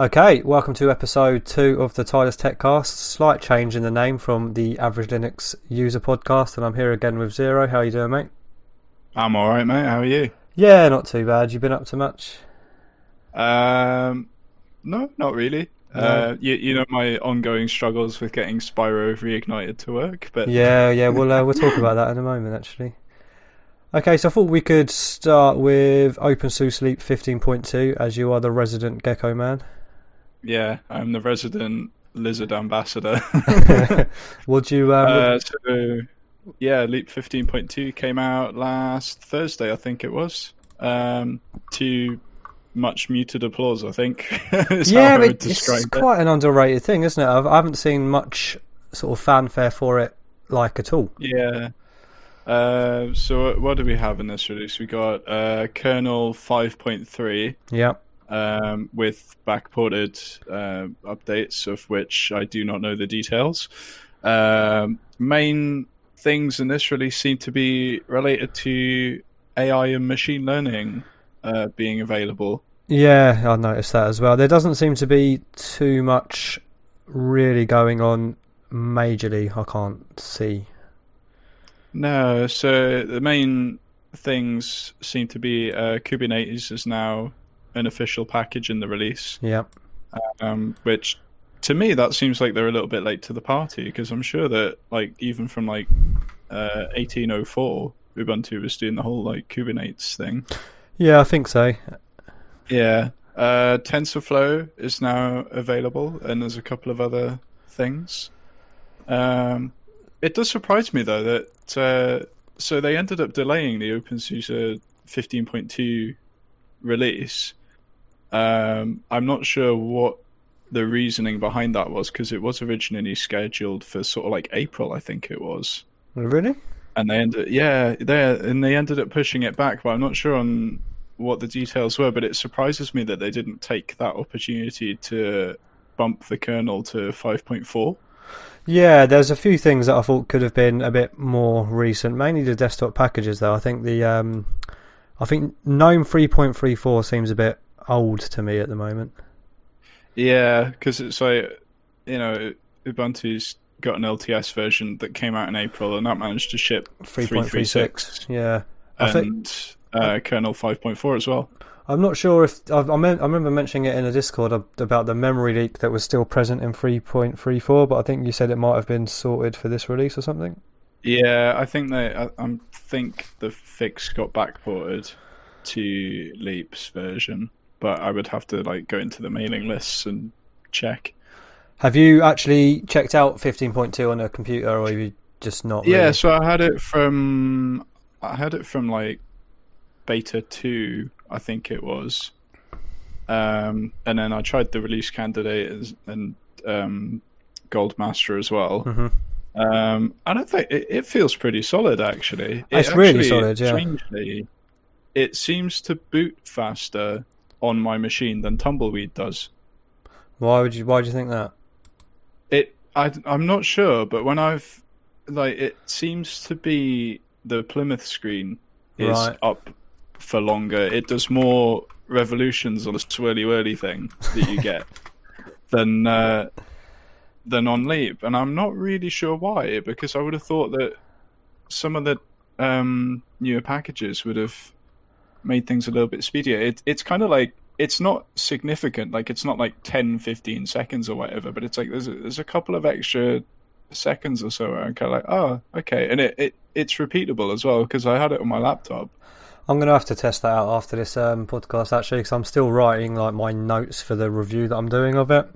Okay, welcome to episode two of the Tidus Techcast. Slight change in the name from the Average Linux User Podcast, and I'm here again with Zero. How are you doing, mate? I'm all right, mate. How are you? Yeah, not too bad. You been up to much? Um, no, not really. No. Uh, you, you know my ongoing struggles with getting Spyro reignited to work, but Yeah, yeah. We'll uh, we'll talk about that in a moment, actually. Okay, so I thought we could start with OpenSUSE Leap 15.2, as you are the resident Gecko man. Yeah, I'm the resident lizard ambassador. Would you? Um, uh, so yeah, Leap 15.2 came out last Thursday, I think it was. Um, to much muted applause, I think. yeah, I it's it. quite an underrated thing, isn't it? I've, I haven't seen much sort of fanfare for it, like at all. Yeah. Uh, so what do we have in this release? We got uh, kernel 5.3 Yeah. Um, with backported uh, updates, of which I do not know the details. Um, main things in this release seem to be related to AI and machine learning uh, being available. Yeah, I noticed that as well. There doesn't seem to be too much really going on majorly. I can't see. No, so the main things seem to be uh, Kubernetes is now an official package in the release. Yeah. um, which to me that seems like they're a little bit late to the party because I'm sure that like even from like uh, 1804 Ubuntu was doing the whole like Kubernetes thing. Yeah, I think so. Yeah, uh, TensorFlow is now available, and there's a couple of other things. Um, it does surprise me though that uh, so they ended up delaying the OpenSUSE 15.2 release. Um, I'm not sure what the reasoning behind that was because it was originally scheduled for sort of like April, I think it was, Really? and they ended yeah they and they ended up pushing it back. But I'm not sure on what the details were. But it surprises me that they didn't take that opportunity to bump the kernel to 5.4. Yeah, there's a few things that I thought could have been a bit more recent. Mainly the desktop packages, though. I think the um, I think GNOME 3.34 seems a bit old to me at the moment. Yeah, because it's like you know Ubuntu's got an LTS version that came out in April, and that managed to ship 3.36. Yeah. I think and uh, kernel 5.4 as well. I'm not sure if I, I, I remember mentioning it in a Discord about the memory leak that was still present in 3.34, but I think you said it might have been sorted for this release or something. Yeah, I think they. I, I think the fix got backported to Leap's version, but I would have to like go into the mailing lists and check. Have you actually checked out 15.2 on a computer, or have you just not? Yeah, really? so I had it from I had it from like beta two, I think it was, um, and then I tried the release candidate and um, Gold Master as well. Mhm. Um, and I think it, it feels pretty solid actually. It It's really solid, yeah. Strangely, it seems to boot faster on my machine than Tumbleweed does. Why would you? Why do you think that? It I I'm not sure, but when I've like it seems to be the Plymouth screen is Right. up for longer. It does more revolutions on a swirly whirly thing that you get than uh, than on Leap, and I'm not really sure why. Because I would have thought that some of the um, newer packages would have made things a little bit speedier. It, it's kind of like it's not significant, like it's not like 10, 15 seconds or whatever, but it's like there's a, there's a couple of extra seconds or so where I'm kind of like, oh, okay, and it, it it's repeatable as well because I had it on my laptop. I'm gonna have to test that out after this um, podcast actually, because I'm still writing like my notes for the review that I'm doing of it.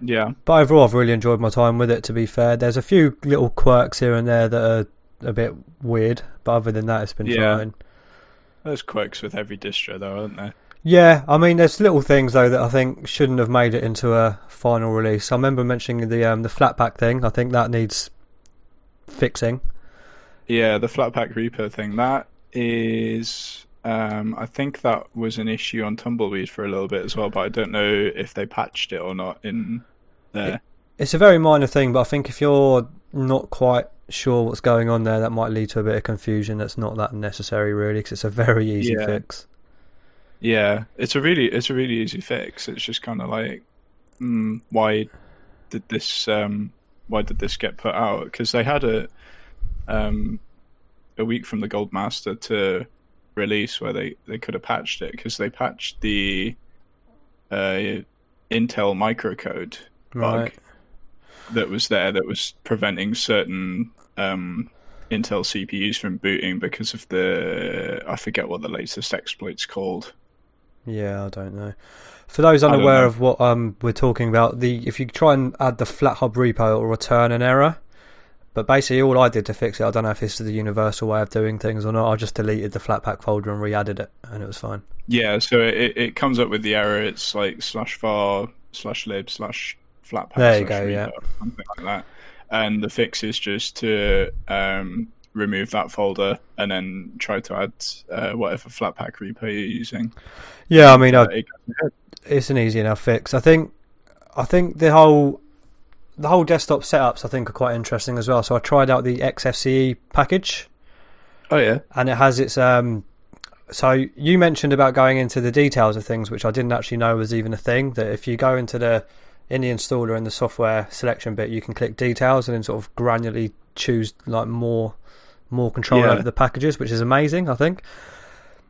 Yeah, But overall, I've really enjoyed my time with it. To be fair, there's a few little quirks here and there that are a bit weird, but other than that, it's been Yeah. fine. There's quirks with every distro though, aren't there? Yeah, I mean, there's little things though that I think shouldn't have made it into a final release. I remember mentioning the um, the flatpak thing. I think that needs fixing. Yeah, the Flatpak repo thing. That is, um, I think that was an issue on Tumbleweed for a little bit as well, but I don't know if they patched it or not in there. It's a very minor thing, but I think if you're not quite sure what's going on there, that might lead to a bit of confusion. That's not that necessary, really, because it's a very easy Yeah. fix. Yeah, it's a really it's a really easy fix. It's just kind of like, mm, why did this um, why did this get put out? Because they had a um, a week from the Gold Master to release where they, they could have patched it because they patched the uh, Intel microcode bug Right. that was there that was preventing certain um, Intel CPUs from booting because of the I forget what the latest exploit's called. Yeah, I don't know. For those unaware of what um we're talking about, the if you try and add the FlatHub repo, it will return an error. But basically, all I did to fix it, I don't know if this is the universal way of doing things or not. I just deleted the Flatpak folder and re-added it, and it was fine. Yeah, so it, it comes up with the error. It's like slash var slash lib slash flatpak. There you go, yeah. something like that. And the fix is just to um, remove that folder and then try to add uh, whatever flatpak repo you're using. Yeah, I mean, Uh, I, it goes ahead. it's an easy enough fix. I think, I think the whole, the whole desktop setups I think are quite interesting as well. So I tried out the XFCE package. oh yeah, and it has its um so you mentioned about going into the details of things which I didn't actually know was even a thing that if you go into the in the installer in the software selection bit you can click details and then sort of granularly choose like more more control Yeah. over the packages which is amazing I think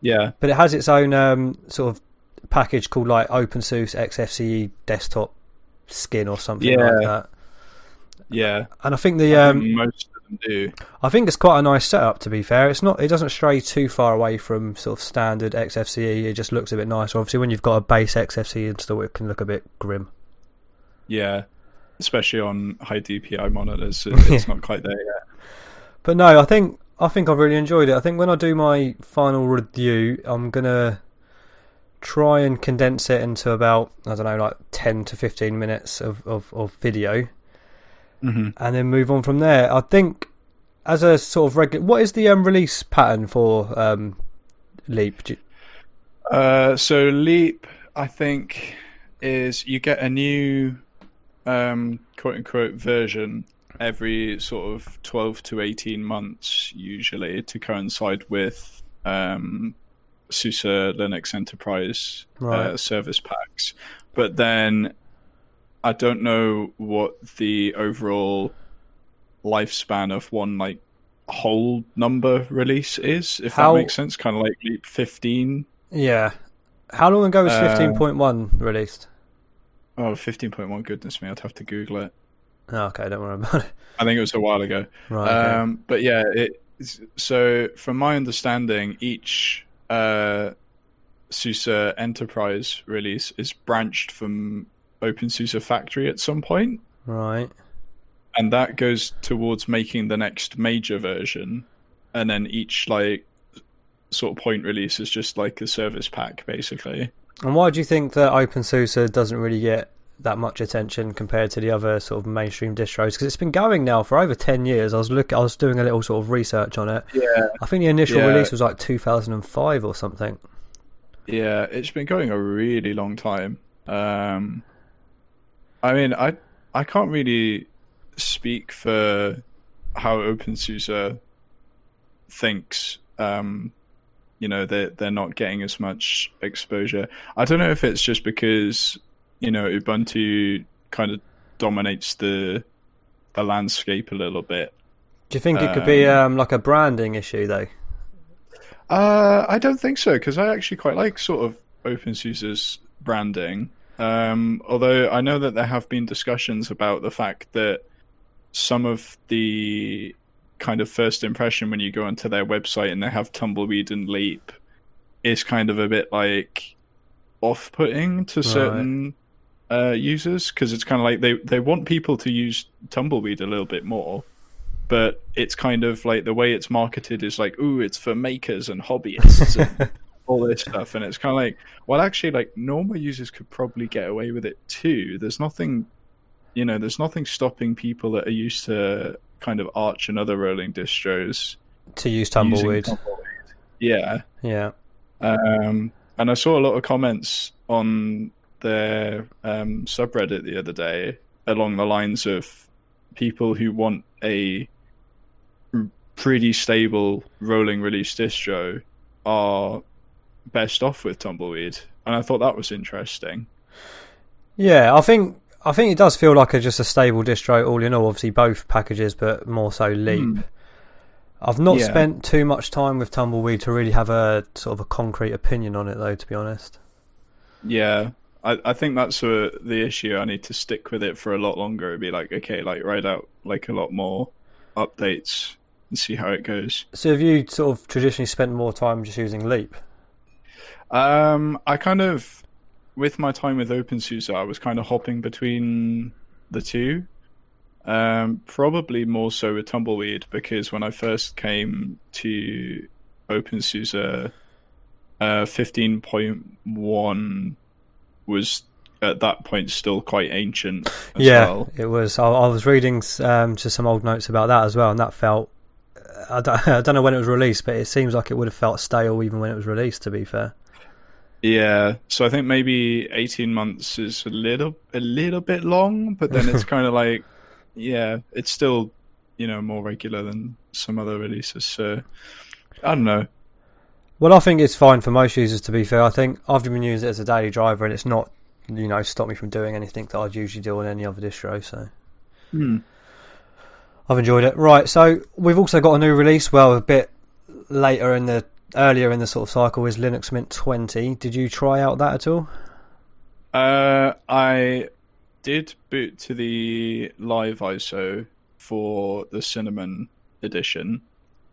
yeah, but it has its own um sort of package called like OpenSUSE XFCE desktop skin or something Yeah. like that yeah. and I think the I um think most of them do. I think it's quite a nice setup. To be fair, it's not. It doesn't stray too far away from sort of standard XFCE. It just looks a bit nicer. Obviously, when you've got a base XFCE install, it can look a bit grim. Yeah, especially on high DPI monitors, it's not quite there yet. But no, I think I think I've really enjoyed it. I think when I do my final review, I'm gonna try and condense it into about I don't know, like ten to fifteen minutes of of, of video, hmm and then move on from there. I think as a sort of regular, what is the um, release pattern for um, Leap? Uh, so Leap, I think, is you get a new um, quote unquote version every sort of 12 to 18 months, usually, to coincide with um, SUSE Linux Enterprise uh, service packs. But then I don't know what the overall lifespan of one like whole number release is, if How- that makes sense. Kind of like Leap 15 Yeah. How long ago was Uh, 15.1 released? Oh, 15.1, goodness me, I'd have to Google it. Oh, okay, don't worry about it. I think it was a while ago. Right. okay. Um, but yeah, it, so from my understanding, each uh, SUSE Enterprise release is branched from OpenSUSE Factory at some point, right. and that goes towards making the next major version, and then each like sort of point release is just like a service pack, basically. And why do you think that OpenSUSE doesn't really get that much attention compared to the other sort of mainstream distros? Because it's been going now for over 10 years. I was look, I was doing a little sort of research on it. Yeah, I think the initial Yeah. release was like 2005 or something. Yeah, it's been going a really long time. Um, I mean, I I can't really speak for how OpenSUSE thinks. Um, you know, they they're not getting as much exposure. I don't know if it's just because you know Ubuntu kind of dominates the the landscape a little bit. Do you think it could be um, like a branding issue though? Uh, I don't think so because I actually quite like sort of OpenSUSE's branding. Um, although I know that there have been discussions about the fact that some of the kind of first impression when you go onto their website and they have Tumbleweed and Leap is kind of a bit like off-putting to certain uh, users because it's kind of like they they want people to use Tumbleweed a little bit more but it's kind of like the way it's marketed is like, ooh, it's for makers and hobbyists and all this stuff. And it's kind of like, well, actually, like normal users could probably get away with it too. There's nothing, you know, there's nothing stopping people that are used to kind of Arch and other rolling distros To use Tumbleweed. Tumbleweed. Yeah. Yeah. Um, and I saw a lot of comments on their um, subreddit the other day along the lines of people who want a pretty stable rolling release distro are best off with Tumbleweed, and I thought that was interesting. Yeah, I think I think it does feel like a, just a stable distro all in all. Obviously, both packages, but more so Leap. Mm. I've not Yeah. spent too much time with Tumbleweed to really have a sort of a concrete opinion on it, though. To be honest. Yeah, I, I think that's uh, the issue. I need to stick with it for a lot longer. It'd be like, okay, like write out like a lot more updates and see how it goes. So, have you sort of traditionally spent more time just using Leap? Um, I kind of, with my time with OpenSUSE, I was kind of hopping between the two. Um, probably more so with Tumbleweed because when I first came to OpenSUSE, uh, fifteen point one was at that point still quite ancient. As yeah, well. it was. I, I was reading um, just some old notes about that as well, and that felt. I don't, I don't know when it was released, but it seems like it would have felt stale even when it was released. To be fair. Yeah, so I think maybe eighteen months is a little a little bit long, but then it's kind of like, yeah, it's still, you know, more regular than some other releases. So I don't know. Well, I think it's fine for most users. To be fair, I think I've been using it as a daily driver, and it's not, you know, stopped me from doing anything that I'd usually do on any other distro. So Hmm. I've enjoyed it. Right, so we've also got a new release. Well, a bit later in the earlier in the sort of cycle is Linux Mint 20. Did you try out that at all? Uh, I did boot to the live ISO for the Cinnamon edition,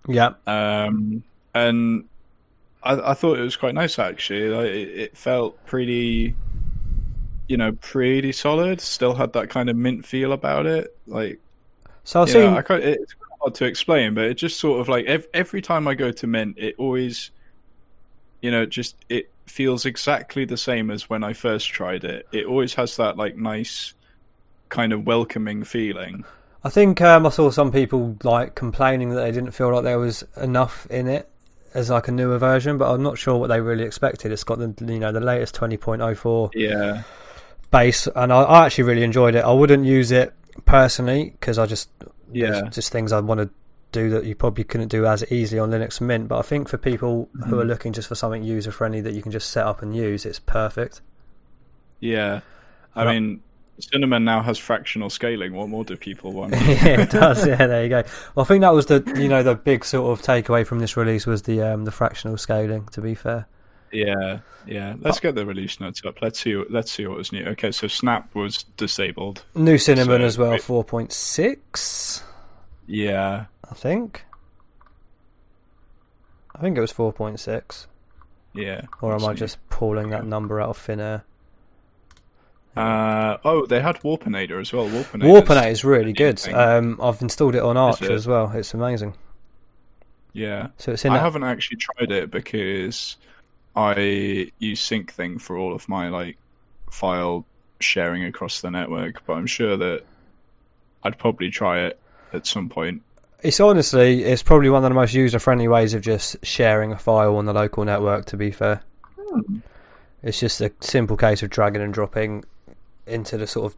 Yeah. um, and I, I thought it was quite nice actually. Like, it, it felt pretty, you know, pretty solid. Still had that kind of mint feel about it. Like, So I've yeah, seen. I can't, it's quite hard to explain, but it just sort of like every, every time I go to mint, it always, you know, just it feels exactly the same as when I first tried it. It always has that like nice, kind of welcoming feeling. I think um, I saw some people like complaining that they didn't feel like there was enough in it as like a newer version, but I'm not sure what they really expected. It's got the you know the latest 20.04 Yeah, base, and I, I actually really enjoyed it. I wouldn't use it personally because I just yeah, just things I want to do that you probably couldn't do as easily on Linux Mint. But I think for people who are Mhm. looking just for something user friendly that you can just set up and use, it's perfect. yeah. I mean, Cinnamon now has fractional scaling. What more do people want? yeah, it does. Yeah, there you go. Well, I think that was the you know the big sort of takeaway from this release was the um, the fractional scaling. To be fair, Yeah, yeah. Let's get the release notes up. Let's see. Let's see what was new. Okay, so Snap was disabled. new cinnamon So, as well, four point six, Yeah, I think. I think it was four point six, yeah. or am I Let's just pulling that number out of thin air? Uh, oh, they had Warpinator as well. Warpinator. Warpinate is really good. Um, I've installed it on Archer it? as well. It's amazing. Yeah, So it's in I that. haven't actually tried it because I use SyncThing for all of my like file sharing across the network. But I'm sure that I'd probably try it at some point. It's honestly, it's probably one of the most user-friendly ways of just sharing a file on the local network. To be fair, hmm. it's just a simple case of dragging and dropping into the sort of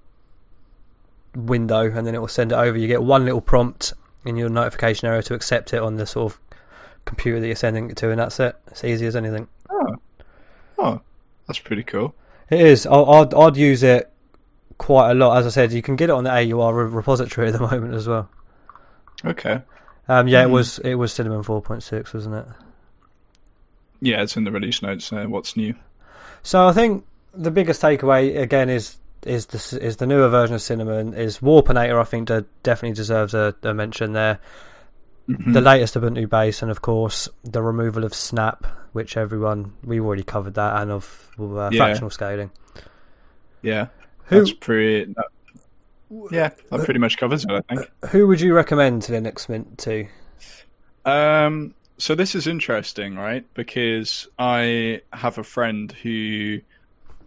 window, and then it will send it over. You get one little prompt in your notification area to accept it on the sort of computer that you're sending it to, and that's it. It's easy as anything. Oh, that's pretty cool. It is. I'd I'd use it quite a lot. As I said, you can get it on the AUR re- repository at the moment as well. Okay. Um, yeah, it Hmm. was it was Cinnamon 4.6, wasn't it? Yeah, it's in the release notes. Uh, what's new? So I think the biggest takeaway again is is the is the newer version of Cinnamon is Warpinator. I think that definitely deserves a, a mention there. The latest Ubuntu base, and of course the removal of Snap, which everyone we've already covered that, and of uh, Yeah. fractional scaling. yeah, Who that's pretty. That, yeah, that pretty much covers it. I think. who would you recommend Linux Mint to? Um, so this is interesting, right? Because I have a friend who,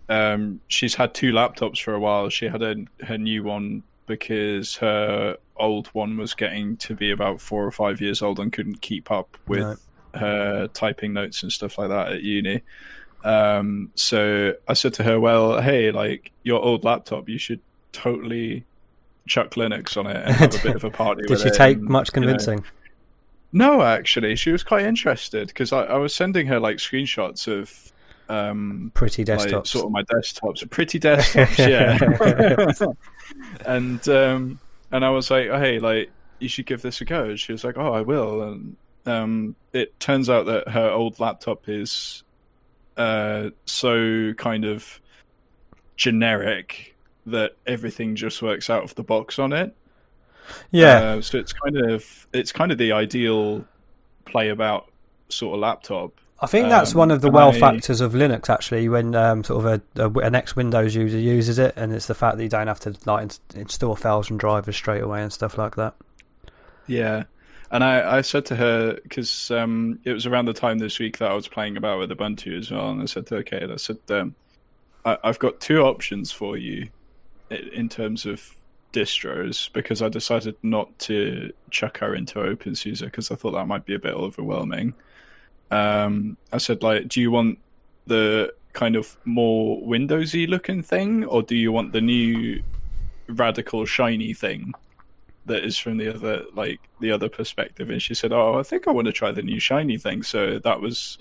um, she's had two laptops for a while. She had a, her new one because her old one was getting to be about four or five years old and couldn't keep up with No. her typing notes and stuff like that at uni. Um, so I said to her, "Well, hey, like your old laptop, you should totally chuck Linux on it and have a bit of a party." Did she take and, much you know, convincing? No, actually, she was quite interested because I, I was sending her like screenshots of um, Pretty like, desktops. sort of my desktops, pretty desktops, yeah. and um, and I was like, oh, hey, like you should give this a go. And she was like, oh, I will. And um, it turns out that her old laptop is uh, so kind of generic that everything just works out of the box on it. yeah, Uh, so it's kind of it's kind of the ideal play about sort of laptop. I think that's um, one of the well I- factors of Linux actually. When um, sort of a, a, an ex Windows user uses it, and it's the fact that you don't have to like install files and drivers straight away and stuff like that. Yeah. And I, I said to her because um, it was around the time this week that I was playing about with Ubuntu as well, and I said, "Okay," and I said, um, I, "I've got two options for you in terms of distros because I decided not to chuck her into OpenSUSE because I thought that might be a bit overwhelming." Um, I said, "Like, do you want the kind of more Windowsy looking thing, or do you want the new radical shiny thing?" that is from the other like the other perspective and she said oh i think i want to try the new shiny thing so that was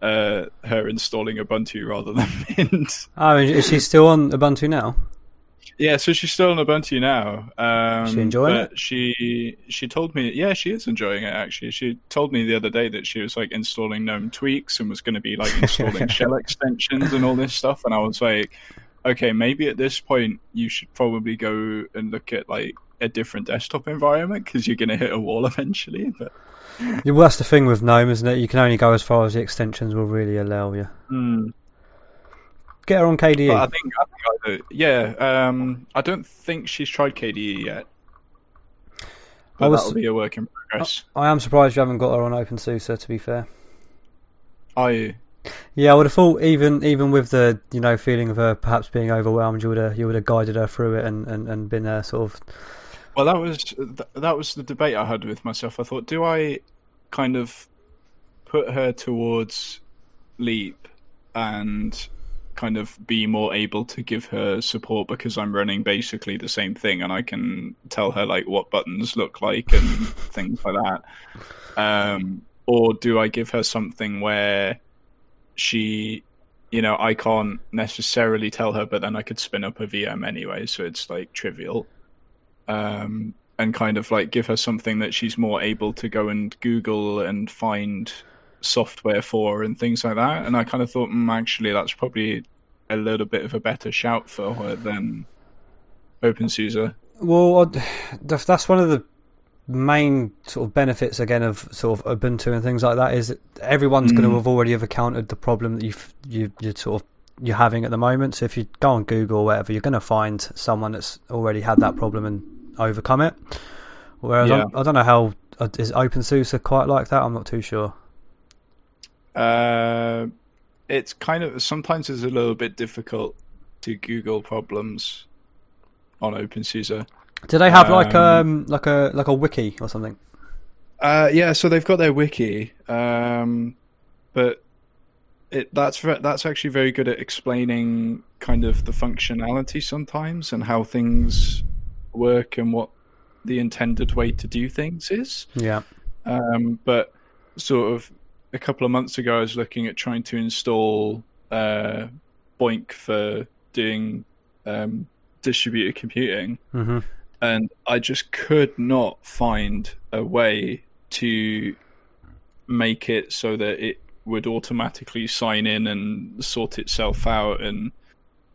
uh her installing ubuntu rather than mint Oh, is she still on Ubuntu now? Yeah so she's still on ubuntu now um She enjoying but she she told me yeah she is enjoying it actually she told me the other day that she was like installing gnome tweaks and was going to be like installing shell extensions and all this stuff and i was like okay maybe at this point you should probably go and look at like a different desktop environment because you're going to hit a wall eventually but Yeah, well, that's the thing with GNOME, isn't it? You can only go as far as the extensions will really allow you. Hmm. Get her on KDE. I think, I think I do. yeah. Um, I don't think she's tried KDE yet. But I was- that'll be a work in progress. I am surprised you haven't got her on OpenSUSE. To be fair, Are you? yeah, I would have thought even even with the you know feeling of her perhaps being overwhelmed, you would have you would have guided her through it and and, and been there sort of Well, that was that was the debate I had with myself. I thought, do I kind of put her towards Leap and kind of be more able to give her support because I'm running basically the same thing and I can tell her like what buttons look like and things like that. Um, or do I give her something where she you know, I can't necessarily tell her, but then I could spin up a VM anyway, so it's like trivial um, and kind of like give her something that she's more able to go and Google and find software for and things like that. And I kind of thought, mm, actually, that's probably a little bit of a better shout for her than OpenSUSE. Well, that's that's one of the main sort of benefits again of sort of Ubuntu and things like that is that everyone's going to Mm. have already have encountered the problem that you've you you sort of you're having at the moment. So if you go on Google or whatever, you're going to find someone that's already had that problem and overcome it. Whereas I'm, I don't know how is uh, is OpenSUSE quite like that. I'm not too sure. Uh, it's kind of sometimes it's a little bit difficult to Google problems on OpenSUSE. Do they have like Um, um like a like a wiki or something? Uh, yeah, so they've got their wiki, um, but it that's that's actually very good at explaining kind of the functionality sometimes and how things work and what the intended way to do things is. Yeah. Um, but sort of a couple of months ago, I was looking at trying to install uh, BOINC for doing um, distributed computing hmm and I just could not find a way to make it so that it would automatically sign in and sort itself out and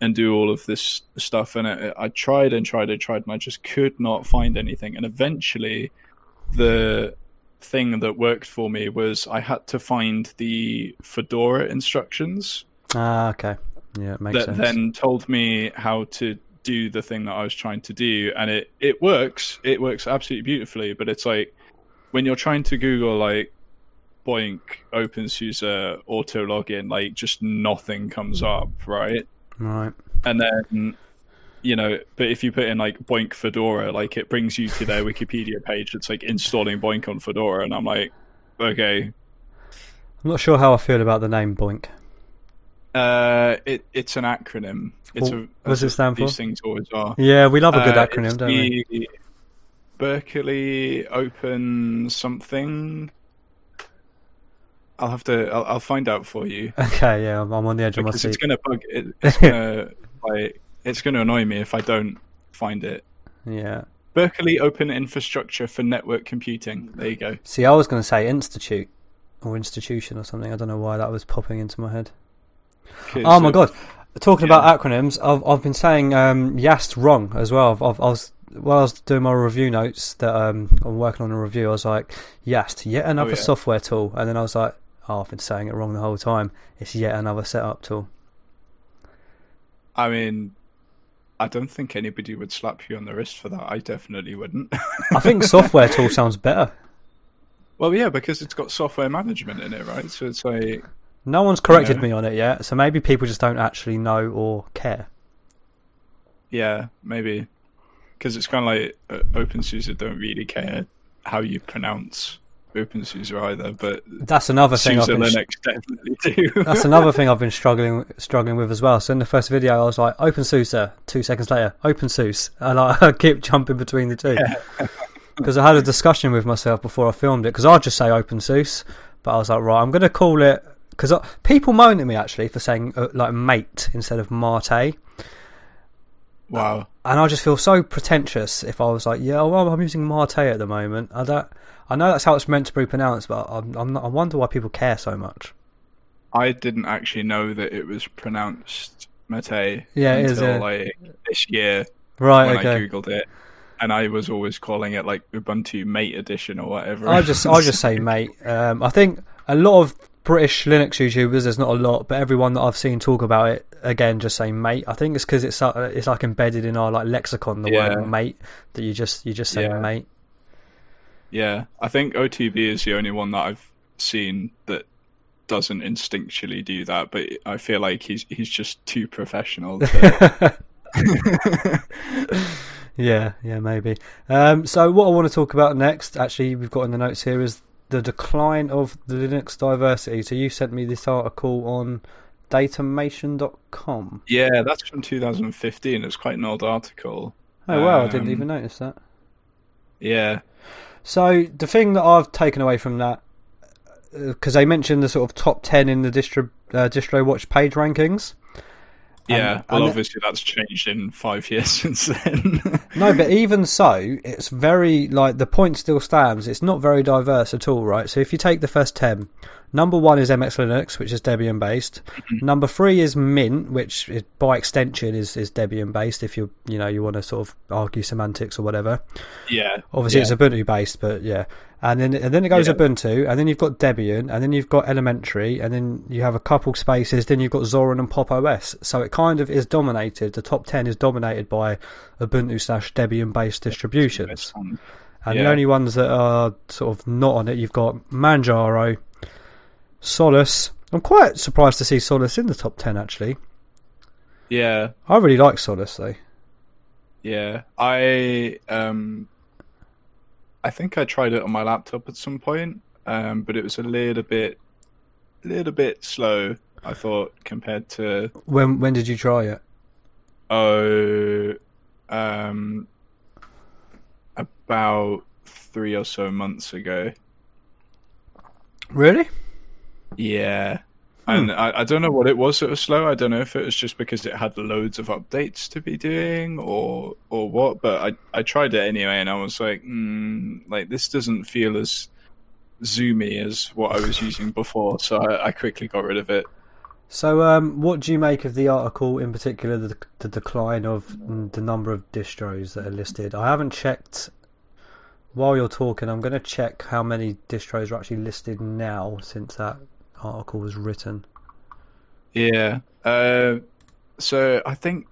and do all of this stuff. And I, I tried and tried and tried, and I just could not find anything. And eventually, the thing that worked for me was I had to find the Fedora instructions Ah, okay. Yeah, it makes that sense. then told me how to do the thing that I was trying to do, and it it works. It works absolutely beautifully. But it's like when you're trying to Google like BOINC, OpenSUSE, auto login, like just nothing comes up, right? Right. And then you know, but if you put in like BOINC Fedora, like it brings you to their Wikipedia page. It's like installing BOINC on Fedora, and I'm like, okay, I'm not sure how I feel about the name BOINC. uh, it it's an acronym. It's Well, a, what does it stand These for? things always are. Yeah, we love a good Uh, acronym, don't we? Berkeley Open something. I'll have to. I'll, I'll find out for you Okay, yeah, I'm, on the edge of my seat. it's gonna bug. It, it's gonna like. It's gonna annoy me if I don't find it. Yeah. Berkeley Open Infrastructure for Network Computing. There you go. See, I was going to say institute or institution or something. I don't know why that was popping into my head. Oh my god! Talking yeah. about acronyms, I've I've been saying um, Yast wrong as well. I've, I've, I was while I was doing my review notes that um, I'm working on a review. I was like Yast, yet another yeah. software tool, and then I was like, oh, I've been saying it wrong the whole time. It's yet another setup tool. I mean, I don't think anybody would slap you on the wrist for that. I definitely wouldn't. I think software tool sounds better. well, yeah, because it's got software management in it, right? So it's like, No one's corrected Yeah. me on it yet, so maybe people just don't actually know or care. yeah, maybe because it's kind of like uh, OpenSUSE don't really care how you pronounce OpenSUSE either, but That's another thing. I've SUSE been, Linux definitely do. that's another thing I've been struggling struggling with as well. So in the first video, I was like OpenSUSE. Two seconds later, OpenSUSE, and I, I keep jumping between the two because I had a discussion with myself before I filmed it. Because I'd just say OpenSUSE, but I was like, right, I'm going to call it because people moan at me actually for saying uh, like mate instead of Mate. wow. and I just feel so pretentious if I was like, yeah, well, I'm using Mate at the moment. I don't, I know that's how it's meant to be pronounced, but I'm, I'm not, I wonder why people care so much. I didn't actually know that it was pronounced Mate Yeah, it is, until yeah. like this year Right? when okay. I googled it, and I was always calling it like Ubuntu Mate Edition or whatever. I just, I just say mate. Um, I think a lot of British Linux YouTubers, there's not a lot, but everyone that I've seen talk about it again just say mate. I think it's because it's uh, it's like embedded in our like lexicon, the Yeah. word mate that you just you just say Yeah. mate. Yeah, I think OTB is the only one that I've seen that doesn't instinctually do that, but I feel like he's he's just too professional. To, Yeah, yeah, maybe. Um, so what I want to talk about next, actually, we've got in the notes here, is the decline of the Linux diversity. So you sent me this article on datamation.com. yeah, that's from 2015. It's quite an old article. Oh wow, I didn't Um, even notice that. Yeah, So the thing that I've taken away from that, because they mentioned the sort of top ten in the distro uh, distro watch page rankings. yeah. And- well, and- obviously that's changed in five years since then. No, but even so, it's very like the point still stands. It's not very diverse at all, right? So if you take the first ten, number one is MX Linux, which is Debian based. Mm-hmm. Number three is Mint, which is by extension is, is Debian based. If you you know you want to sort of argue semantics or whatever. yeah, Obviously, yeah. it's Ubuntu based, but yeah. And then and then it goes Yeah. Ubuntu, and then you've got Debian, and then you've got Elementary, and then you have a couple spaces. Then you've got Zorin and Pop OS. So it kind of is dominated. The top ten is dominated by Ubuntu slash Debian based distributions. And the only ones that are sort of not on it, you've got Manjaro, Solus. I'm quite surprised to see Solus in the top ten. Actually, Yeah, I really like Solus though. Yeah, I um, I think I tried it on my laptop at some point, um, but it was a little bit, little bit slow. I thought compared to When when did you try it? oh, um, about three or so months ago. Really? Yeah. Hmm. And I, I don't know what it was that was slow. I don't know if it was just because it had loads of updates to be doing or or what. But I, I tried it anyway, and I was like, mm, like this doesn't feel as zoomy as what I was using before. So I, I quickly got rid of it. So, um, what do you make of the article in particular, the, the decline of the number of distros that are listed? I haven't checked. While you're talking, I'm going to check how many distros are actually listed now since that article was written. Yeah. Uh, so I think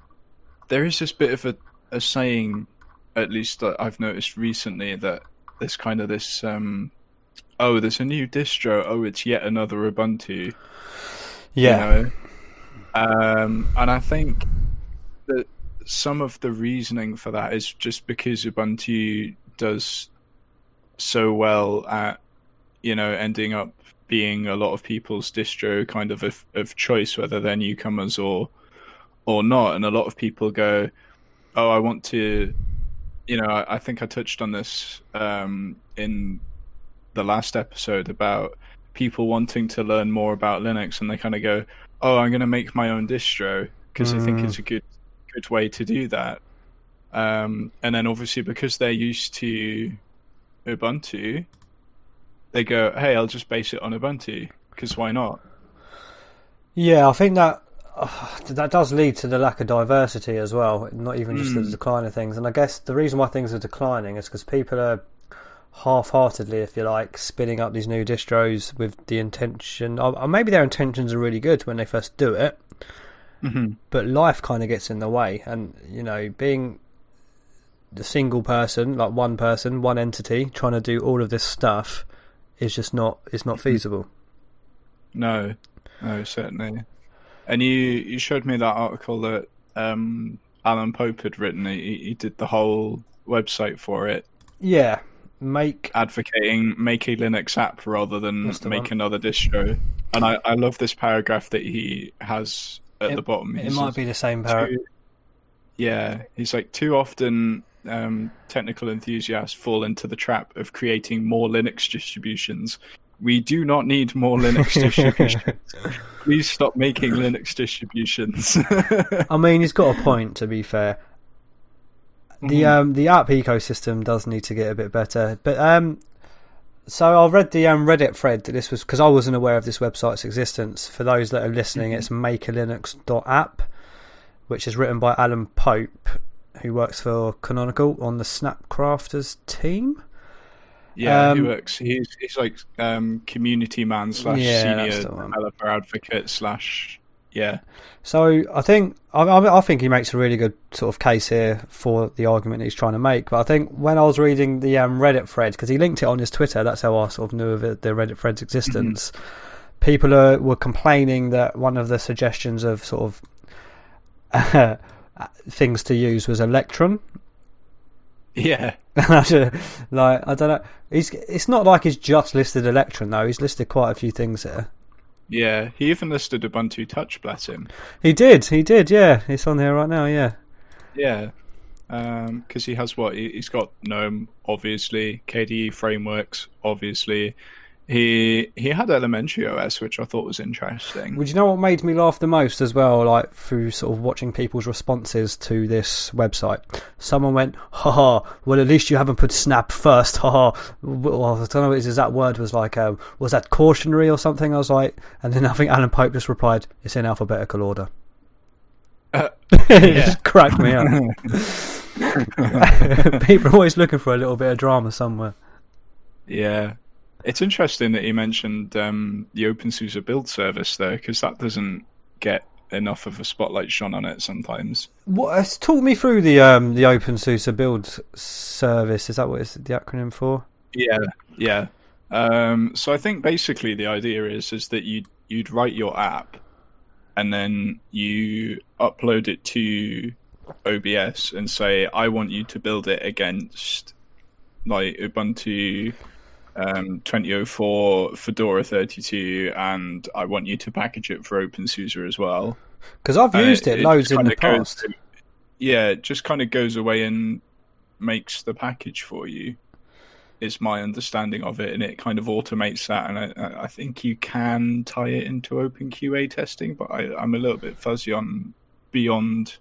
there is this bit of a, a saying, at least that I've noticed recently, that there's kind of this, um, oh, there's a new distro. Oh, it's yet another Ubuntu. Yeah, You know? Um, and I think that some of the reasoning for that is just because Ubuntu does so well at, you know, ending up being a lot of people's distro kind of of, of choice, whether they're newcomers or or not. And a lot of people go, "Oh, I want to." you know, I, I think I touched on this um, in the last episode about people wanting to learn more about Linux, and they kind of go, "Oh, I'm going to make my own distro because I think Mm. it's a good good way to do that." Um, and then obviously because they're used to Ubuntu, they go, "Hey, I'll just base it on Ubuntu because why not?" Yeah, I think that uh, that does lead to the lack of diversity as well. Not even just the Mm. decline of things. And I guess the reason why things are declining is because people are half-heartedly, if you like, spinning up these new distros with the intention, or maybe their intentions are really good when they first do it, Mm-hmm. but life kind of gets in the way. And you know, being the single person, like one person, one entity, trying to do all of this stuff is just not is not feasible. No, no, certainly. And you you showed me that article that um, Alan Pope had written. He, he did the whole website for it, Yeah, make advocating make a Linux app rather than make one. another distro. And I, I love this paragraph that he has at It- the bottom. He it might be the same paragraph. yeah, he's like too often um, technical enthusiasts fall into the trap of creating more Linux distributions. We do not need more Linux distributions. Please stop making Linux distributions. I mean, he's got a point. To be fair, the Mhm. um the app ecosystem does need to get a bit better. But um, so I read the um Reddit thread that this was because I wasn't aware of this website's existence. For those that are listening, Mhm. it's makealinux.app, which is written by Alan Pope, who works for Canonical on the Snapcrafters team. yeah, he Um, works. He's he's like um, community man slash Yeah, senior developer advocate slash yeah. So I think I, I I think he makes a really good sort of case here for the argument he's trying to make. But I think when I was reading the um, Reddit thread because he linked it on his Twitter, that's how I sort of knew of it, the Reddit thread's existence. People are, were complaining that one of the suggestions of sort of things to use was Electron. Yeah, like I don't know, he's it's not like he's just listed Electron though. He's listed quite a few things here. yeah. He even listed Ubuntu Touch. Bless him. He did, he did, yeah. It's on here right now, yeah. Yeah, um, because he has what he, he's got GNOME, obviously KDE frameworks, obviously. He he had Elementary OS, which I thought was interesting. Would you know what made me laugh the most as well, like through sort of watching people's responses to this website? Someone went, haha, well at least you haven't put snap first, haha. Well, I don't know Is, his exact word was like, um, was that cautionary or something? I was like, and then I think Alan Pope just replied, it's in alphabetical order. Uh, it yeah. just cracked me up. People are always looking for a little bit of drama somewhere. Yeah, it's interesting that you mentioned um, the OpenSUSE build service there, because that doesn't get enough of a spotlight shone on it sometimes. What, uh, talk me through the um, the OpenSUSE build service. Is that what it's the acronym for? Yeah, yeah. Um, so I think basically the idea is is that you you'd write your app, and then you upload it to OBS and say, I want you to build it against like Ubuntu um, 2004, Fedora 32, and I want you to package it for OpenSUSE as well. Because I've And used it, just loads in the past. yeah, it just kind of goes away and makes the package for you. Is my understanding of it, and it kind of automates that. And I- I, I think you can tie it into OpenQA testing, but I, I'm a little bit fuzzy on beyond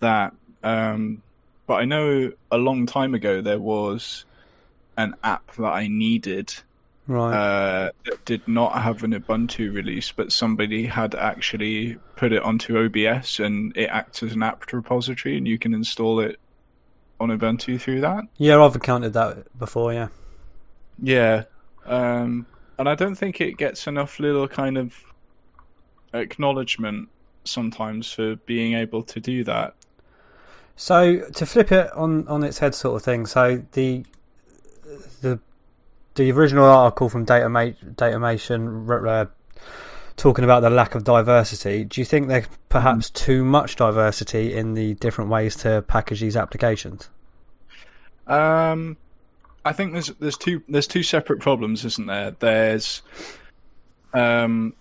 that. Um, but I know a long time ago there was an app that I needed Right. uh, that did not have an Ubuntu release, but somebody had actually put it onto OBS and it acts as an apt repository, and you can install it on Ubuntu through that. yeah, I've encountered that before. Yeah. Yeah, um, and I don't think it gets enough little kind of acknowledgement sometimes for being able to do that. So to flip it on on its head, sort of thing. So the the the original article from Datama- Datamation uh, talking about the lack of diversity. Do you think there's perhaps too much diversity in the different ways to package these applications? Um, I think there's there's two there's two separate problems, isn't there? There's um,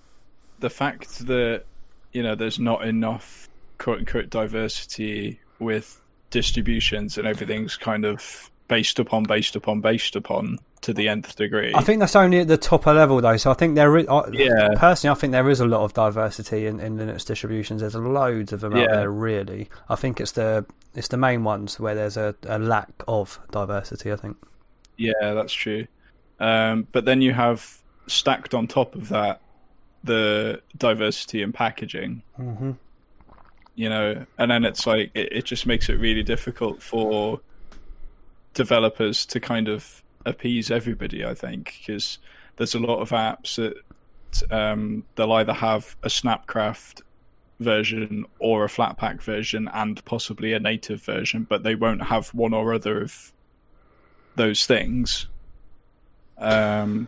the fact that you know there's not enough quote unquote diversity with distributions and everything's kind of based upon, based upon, based upon to the nth degree. I think that's only at the topper level though. So I think there is. I, Yeah. Personally, I think there is a lot of diversity in, in Linux distributions. There's loads of them out there. Really, I think it's the it's the main ones where there's a, a lack of diversity. I think. Yeah, that's true. Um, but then you have stacked on top of that the diversity in packaging, Mm-hmm. you know, and then it's like it, it just makes it really difficult for developers to kind of appease everybody. I think because there's a lot of apps that um, they'll either have a Snapcraft version or a Flatpak version and possibly a native version, but they won't have one or other of those things. Um,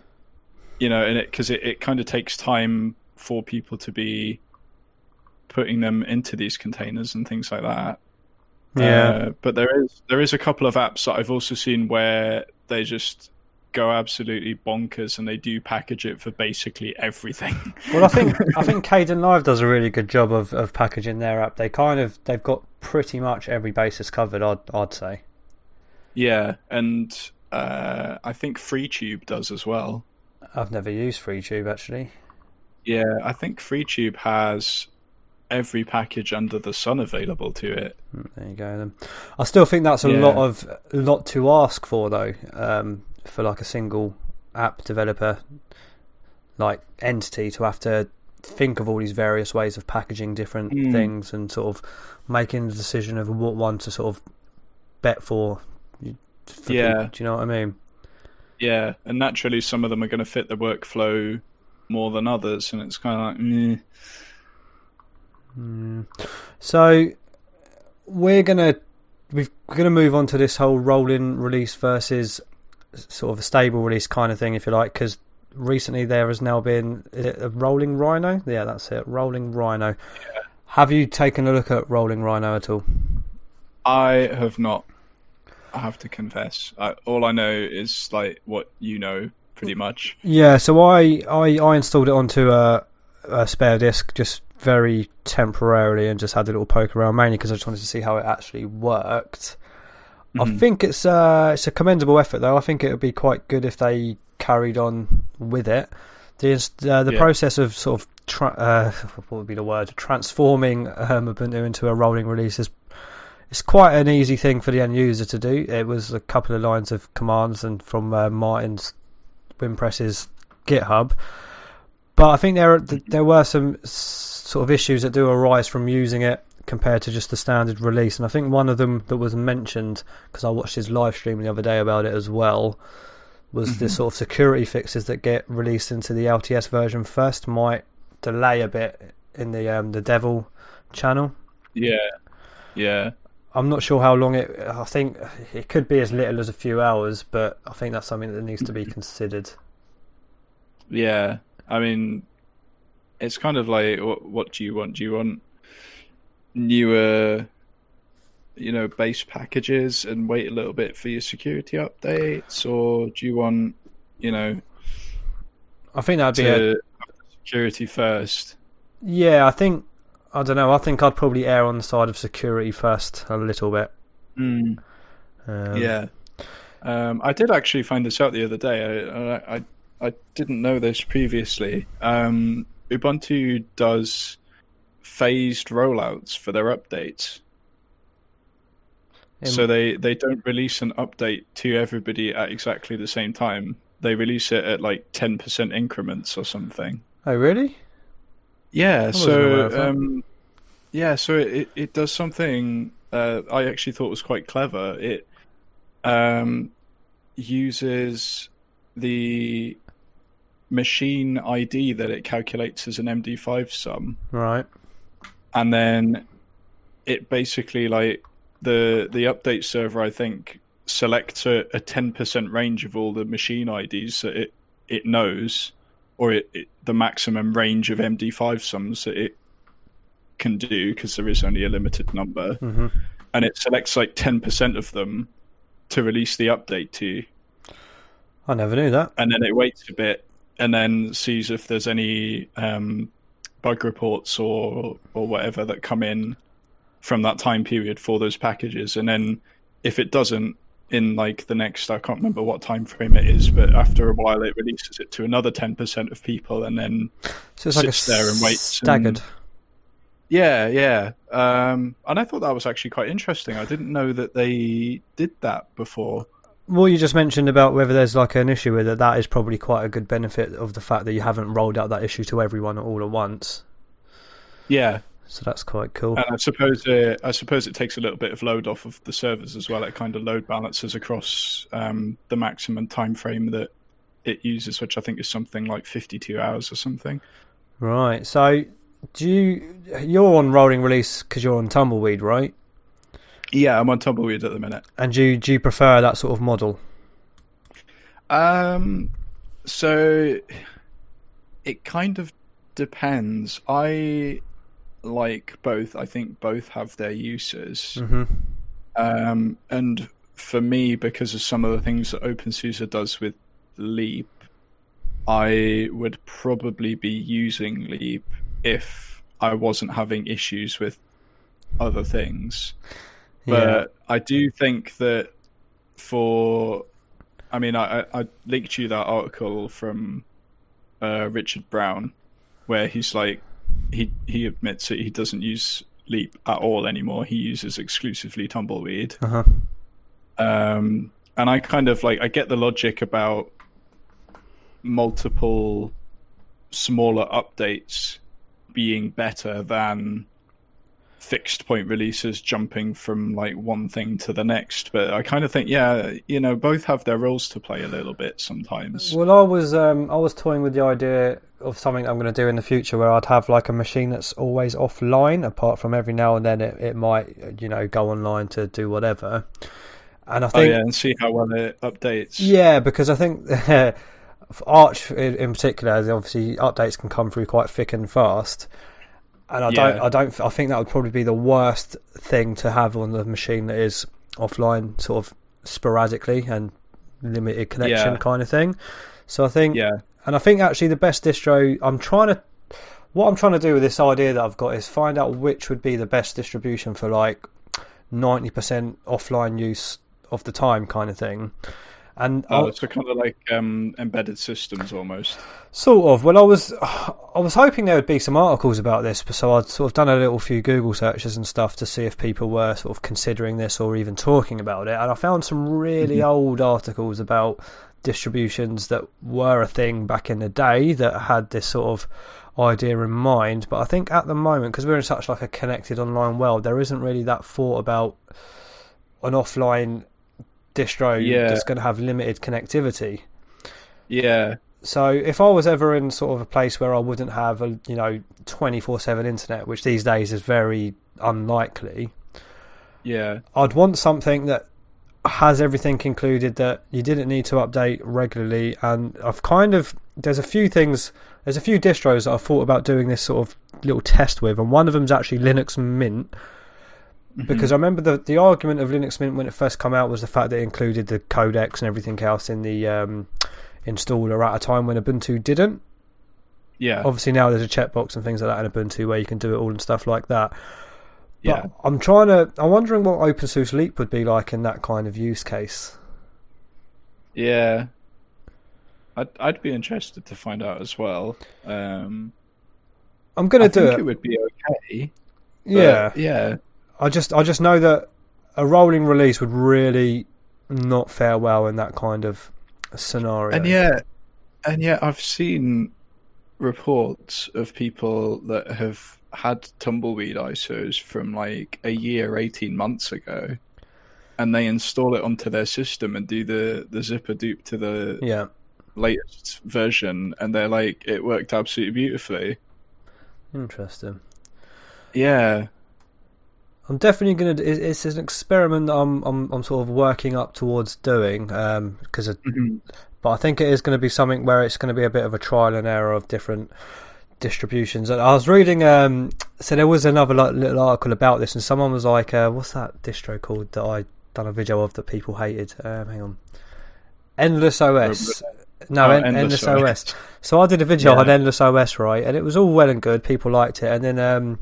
you know, and it because it, it kind of takes time for people to be putting them into these containers and things like that. Yeah. Uh, but there is there is a couple of apps that I've also seen where they just go absolutely bonkers and they do package it for basically everything. Well, I think I think Kdenlive does a really good job of, of packaging their app. They kind of they've got pretty much every basis covered. I'd I'd say. yeah, and uh, I think FreeTube does as well. I've never used FreeTube actually. Yeah, I think FreeTube has every package under the sun available to it. Mm, There you go. Then I still think that's a Yeah. lot of lot to ask for though. Um, for like a single app developer, like entity, to have to think of all these various ways of packaging different Mm. things and sort of making the decision of what one to sort of bet for. for Yeah. people. do you know what I mean? Yeah, and naturally some of them are going to fit the workflow more than others, and it's kind of like, meh. Mm. So we're gonna we're gonna move on to this whole rolling release versus sort of a stable release kind of thing, if you like, because recently there has now been is it a rolling rhino. Yeah, that's it, rolling rhino. Have you taken a look at rolling rhino at all? I have not. I have to confess. I, all I know is like what you know, pretty much. Yeah, so I I, I installed it onto a, a spare disk just very temporarily and just had a little poke around, mainly because I just wanted to see how it actually worked. I Mhm. think it's uh, it's a commendable effort though. I think it would be quite good if they carried on with it. The uh, the Yeah. process of sort of tra- uh, what would be the word transforming um, Ubuntu into a rolling release is it's quite an easy thing for the end user to do. It was a couple of lines of commands and from uh, Martin's Wimpress's GitHub. But I think there there were some sort of issues that do arise from using it compared to just the standard release, and I think one of them that was mentioned because I watched his live stream the other day about it as well was the Mhm. sort of security fixes that get released into the LTS version first might delay a bit in the um, the devel channel. Yeah, yeah, I'm not sure how long it. I think it could be as little as a few hours, but I think that's something that needs to be considered. yeah. I mean, it's kind of like, what, what do you want? Do you want newer, you know, base packages and wait a little bit for your security updates, or do you want, you know, I think that'd be a to have the security first? yeah. I think I don't know. I think I'd probably err on the side of security first a little bit. Mm. Um, yeah, um, I did actually find this out the other day. I I, I didn't know this previously. Um, Ubuntu does phased rollouts for their updates, so they they don't release an update to everybody at exactly the same time. They release it at like ten percent increments or something. oh really? Yeah, wasn't aware of so um, yeah, so it it does something uh, I actually thought was quite clever. It um, uses the machine ID that it calculates as an MD5 sum, Right. and then it basically like the the update server I think selects a ten percent range of all the machine IDs that it it knows, or it, it, the maximum range of MD5 sums that it can do because there is only a limited number, hmm and it selects like ten percent of them to release the update to, I never knew that. and then it waits a bit and then sees if there's any um, bug reports or or whatever that come in from that time period for those packages, and then if it doesn't in like the next I can't remember what time frame it is, but after a while it releases it to another ten percent of people, and then So it's like a sits there and waits staggered. and- yeah, yeah. Um, and I thought that was actually quite interesting. I didn't know that they did that before. What you just mentioned about whether there's like an issue with it, that is probably quite a good benefit of the fact that you haven't rolled out that issue to everyone all at once. Yeah, So that's quite cool. and I suppose it, I suppose it takes a little bit of load off of the servers as well. It kind of load balances across um, the maximum time frame that it uses, which I think is something like fifty-two hours or something. Right. So do you you're on rolling release because you're on tumbleweed, right? Yeah, I'm on Tumbleweed at the minute. And do you, do you prefer that sort of model? Um, so it kind of depends. I like both. I think both have their uses. Mm-hmm. Um, and for me, because of some of the things that OpenSUSE does with Leap, I would probably be using Leap if I wasn't having issues with other things. But I do think that for, I mean, I, I linked you that article from uh, Richard Brown, where he's like, he he admits that he doesn't use Leap at all anymore. He uses exclusively Tumbleweed. Uh huh. Um, and I kind of like I get the logic about multiple smaller updates being better than fixed point releases jumping from like one thing to the next but i kind of think yeah you know both have their roles to play a little bit sometimes. Well, I was um, I was toying with the idea of something I'm going to do in the future where I'd have like a machine that's always offline, apart from every now and then it, it might you know go online to do whatever. And I oh think yeah and see how well it updates. Yeah, because I think Arch in particular, obviously updates can come through quite thick and fast, and I don't, I don't, I think that would probably be the worst thing to have on the machine that is offline, sort of sporadically and limited connection Yeah. kind of thing. So I think, yeah and I think actually the best distro, I'm trying to, what I'm trying to do with this idea that I've got is find out which would be the best distribution for like 90% offline use of the time kind of thing. And oh I- so kind of like um embedded systems almost Sort of. Well, I was, I was hoping there would be some articles about this, so I'd sort of done a little few Google searches and stuff to see if people were sort of considering this or even talking about it. And I found some really old articles about distributions that were a thing back in the day that had this sort of idea in mind. But I think at the moment, because we're in such like a connected online world, there isn't really that thought about an offline distro Yeah. that's going to have limited connectivity. yeah So if I was ever in sort of a place where I wouldn't have a you know twenty four seven internet, which these days is very unlikely, yeah I'd want something that has everything included that you didn't need to update regularly. And I've kind of there's a few things, there's a few distros that I've thought about doing this sort of little test with, and one of them's actually Linux Mint. Because I remember the the argument of Linux Mint when it first came out was the fact that it included the codecs and everything else in the um, installer at a time when Ubuntu didn't. yeah Obviously now there's a checkbox and things like that in Ubuntu where you can do it all and stuff like that. But yeah I'm trying to. I'm wondering what OpenSUSE Leap would be like in that kind of use case. Yeah, I'd I'd be interested to find out as well. Um, I'm gonna I do think it. it would be okay. yeah, yeah, I just I just know that a rolling release would really not fare well in that kind of scenario. and yet, and yeah, I've seen reports of people that have had tumbleweed ISOs from like a year, eighteen months ago, and they install it onto their system and do the the zypper dup to the yeah. latest version, and they're like, it worked absolutely beautifully. Interesting. Yeah, I'm definitely gonna. it- It's an experiment that I'm I'm I'm sort of working up towards doing. Um, because Mhm. but I think it is going to be something where it's going to be a bit of a trial and error of different distributions. And I was reading, um, so there was another like, little article about this, and someone was like, uh, "What's that distro called that I done a video of that people hated?" Um, hang on, Endless OS. No, Oh, En- Endless Endless OS. So I did a video Yeah. on Endless OS, right, and it was all well and good. People liked it, and then um,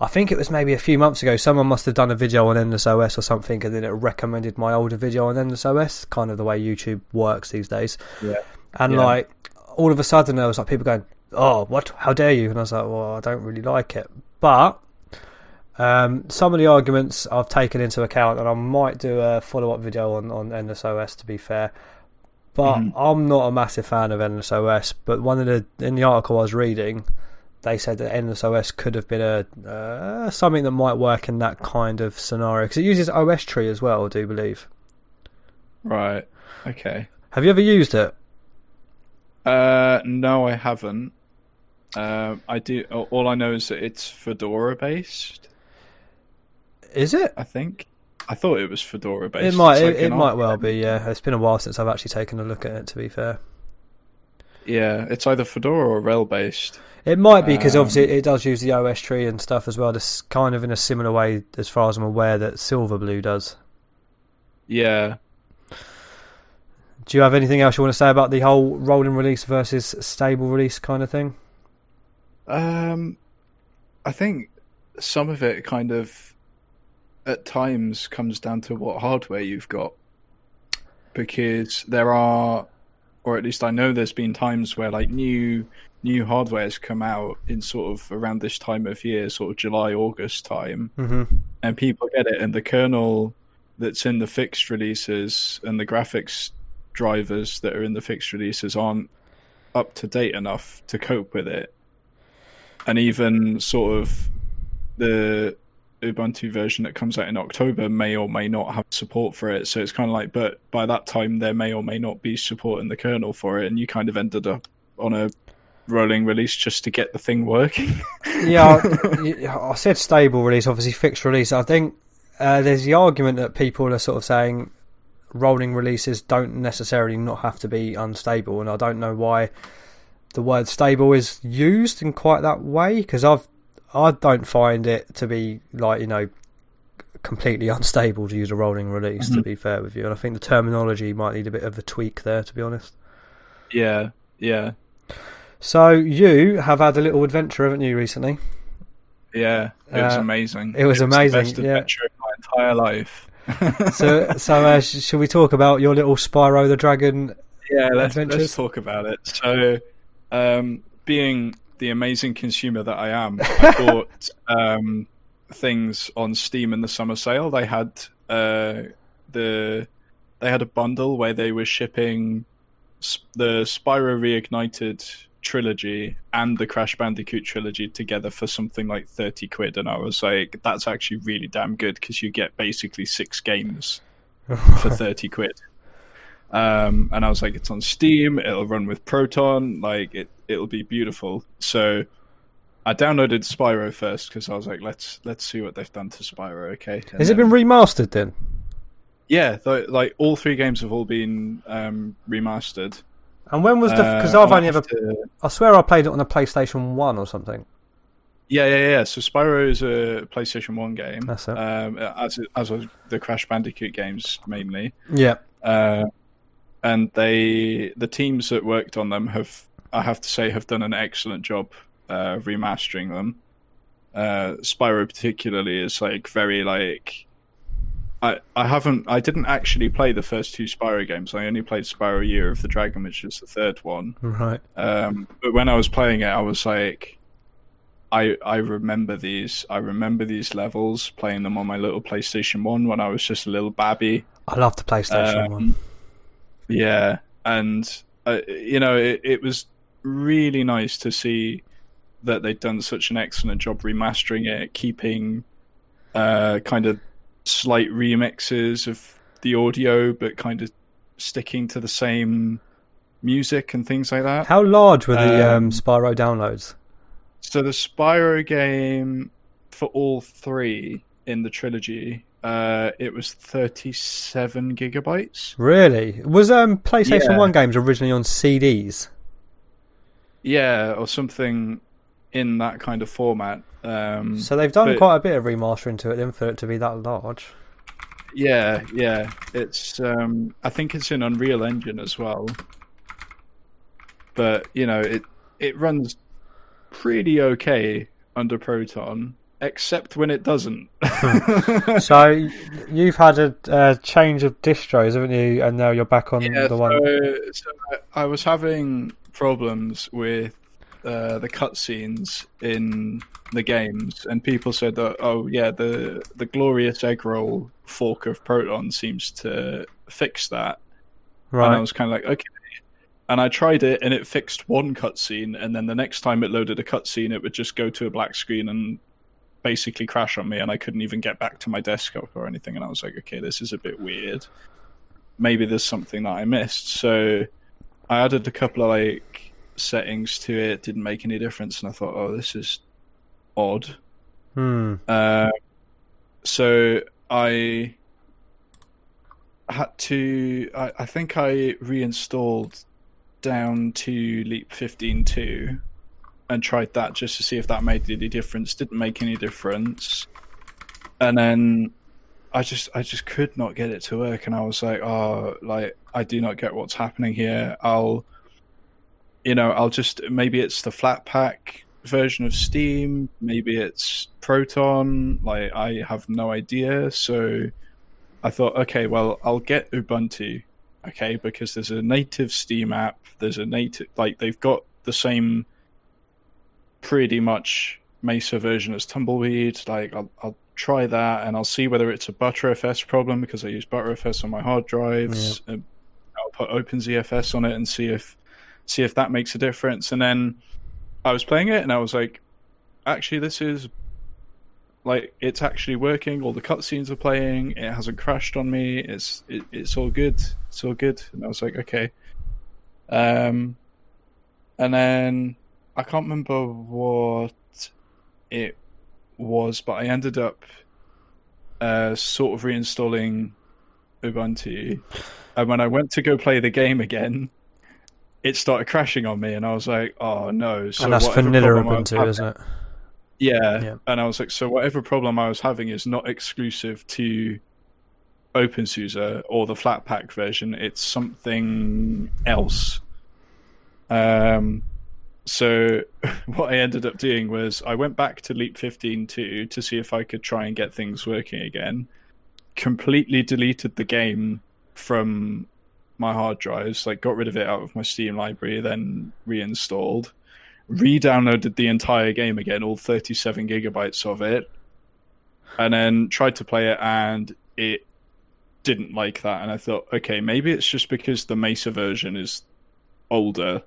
I think it was maybe a few months ago. Someone must have done a video on Endless OS or something, and then it recommended my older video on Endless OS. Kind of the way YouTube works these days. Yeah. And Yeah. like all of a sudden, there was like people going, "Oh, what? How dare you?" And I was like, "Well, I don't really like it." But um, some of the arguments I've taken into account, and I might do a follow-up video on on Endless OS. To be fair, but Mhm. I'm not a massive fan of Endless OS. But one of the in the article I was reading, they said that Endless OS could have been a uh, something that might work in that kind of scenario because it uses OSTree as well. I do believe. Right. Okay. Have you ever used it? Uh, no, I haven't. Um, I do. All I know is that it's Fedora based. Is it? I think. I thought it was Fedora based. It might. It's It, like it might well be. Yeah, it's been a while since I've actually taken a look at it. To be fair, Yeah, it's either Fedora or RHEL based. It might be because Um, obviously it, it does use the OSTree and stuff as well. It's kind of in a similar way, as far as I'm aware, that Silverblue does. Yeah. Do you have anything else you want to say about the whole rolling release versus stable release kind of thing? Um, I think some of it kind of at times comes down to what hardware you've got. Because there are, or at least I know there's been times where like new new hardware has come out in sort of around this time of year, sort of July August time, hmm and people get it, and the kernel that's in the fixed releases and the graphics drivers that are in the fixed releases aren't up to date enough to cope with it. And even sort of the Ubuntu version that comes out in October may or may not have support for it. So it's kind of like, but by that time, there may or may not be support in the kernel for it, and you kind of ended up on a rolling release just to get the thing working. Yeah, I, I said stable release, obviously fixed release. I think uh, there's the argument that people are sort of saying rolling releases don't necessarily not have to be unstable, and I don't know why the word stable is used in quite that way because I've I don't find it to be like you know completely unstable to use a rolling release. To Mhm. be fair with you, and I think the terminology might need a bit of a tweak there. To be honest. yeah, yeah, So you have had a little adventure, haven't you, recently? yeah. It was Uh, amazing. it was the amazing, best yeah. adventure of my entire life. So, so uh, sh- shall we talk about your little Spyro the Dragon? Yeah, let's, adventures? let's talk about it. So, um, being the amazing consumer that I am, I bought um, things on Steam in the summer sale. They had uh, the they had a bundle where they were shipping s- the Spyro Reignited trilogy and the Crash Bandicoot trilogy together for something like 30 quid and I was like that's actually really damn good because you get basically six games for 30 quid. Um, and I was like, it's on Steam, it'll run with Proton, like it, it'll be beautiful. So I downloaded Spyro first because I was like, let's let's see what they've done to Spyro. Okay, And Has it been remastered then? Yeah, th- like all three games have all been um, remastered. And when was the? Because Uh, I've only ever. to- I swear I played it on a PlayStation One or something. Yeah, yeah, yeah. So Spyro is a PlayStation One game, That's it. um, as as the Crash Bandicoot games mainly. Yeah. uh, and they the teams that worked on them have I have to say have done an excellent job uh, remastering them. Uh, Spyro particularly is like very like I I haven't I didn't actually play the first two Spyro games. I only played Spyro Year of the Dragon, which is the third one. Right. Um, but when I was playing it, I was like, I I remember these. I remember these levels playing them on my little PlayStation One when I was just a little babby. I love the PlayStation Um, One. Yeah, and uh, you know, it, it was really nice to see that they'd done such an excellent job remastering it, keeping uh, kind of slight remixes of the audio, but kind of sticking to the same music and things like that. How large were the um, um, Spyro downloads? So the Spyro game for all three in the trilogy, uh, it was thirty-seven gigabytes. Really? Was um PlayStation Yeah. One games originally on CDs? Yeah, or something in that kind of format. Um, So they've done but- quite a bit of remastering to it then for it to be that large. yeah, yeah, it's. Um, I think it's in Unreal Engine as well. But you know, it it runs pretty okay under Proton. except when it doesn't. so you've had a, a, change of distros, haven't you? And now you're back on yeah, the one. So, so I was having problems with uh, the cutscenes in the games, and people said that, oh yeah, the the glorious egg roll fork of Proton seems to fix that. Right. And I was kind of like, okay. And I tried it, and it fixed one cutscene, and then the next time it loaded a cutscene, it would just go to a black screen and basically crash on me, and I couldn't even get back to my desktop or anything. And I was like, okay, this is a bit weird. Maybe there's something that I missed. So I added a couple of like settings to it, didn't make any difference, and I thought, oh, this is odd. Hmm. Uh, so I had to. I, I think I reinstalled down to Leap 15.2 and tried that just to see if that made any difference. Didn't make any difference. And then I just I just could not get it to work, and I was like, oh, like I do not get what's happening here. I'll, you know, I'll just maybe it's the Flatpak version of Steam, maybe it's Proton. Like I have no idea. So I thought, okay, well, I'll get Ubuntu, okay, because there's a native Steam app. There's a native like they've got the same pretty much Mesa version as Tumbleweed. Like I'll, I'll try that and I'll see whether it's a Btrfs problem because I use Btrfs on my hard drives. Yeah. I'll put OpenZFS on it and see if see if that makes a difference. And then I was playing it and I was like, actually, this is like it's actually working. All the cutscenes are playing. It hasn't crashed on me. It's it, it's all good. It's all good. And I was like, okay. Um, and then I can't remember what it was, but I ended up uh, sort of reinstalling Ubuntu. And when I went to go play the game again, it started crashing on me, and I was like, "Oh no!" So and that's vanilla Ubuntu, having, isn't it? Yeah. yeah. And I was like, so whatever problem I was having is not exclusive to OpenSUSE or the Flatpak version. It's something else. Um, so what I ended up doing was I went back to Leap 15.2 to see if I could try and get things working again. Completely deleted the game from my hard drives, like got rid of it out of my Steam library, then reinstalled, re-downloaded the entire game again, all 37 gigabytes of it, and then tried to play it, and it didn't like that. And I thought, okay, maybe it's just because the Mesa version is older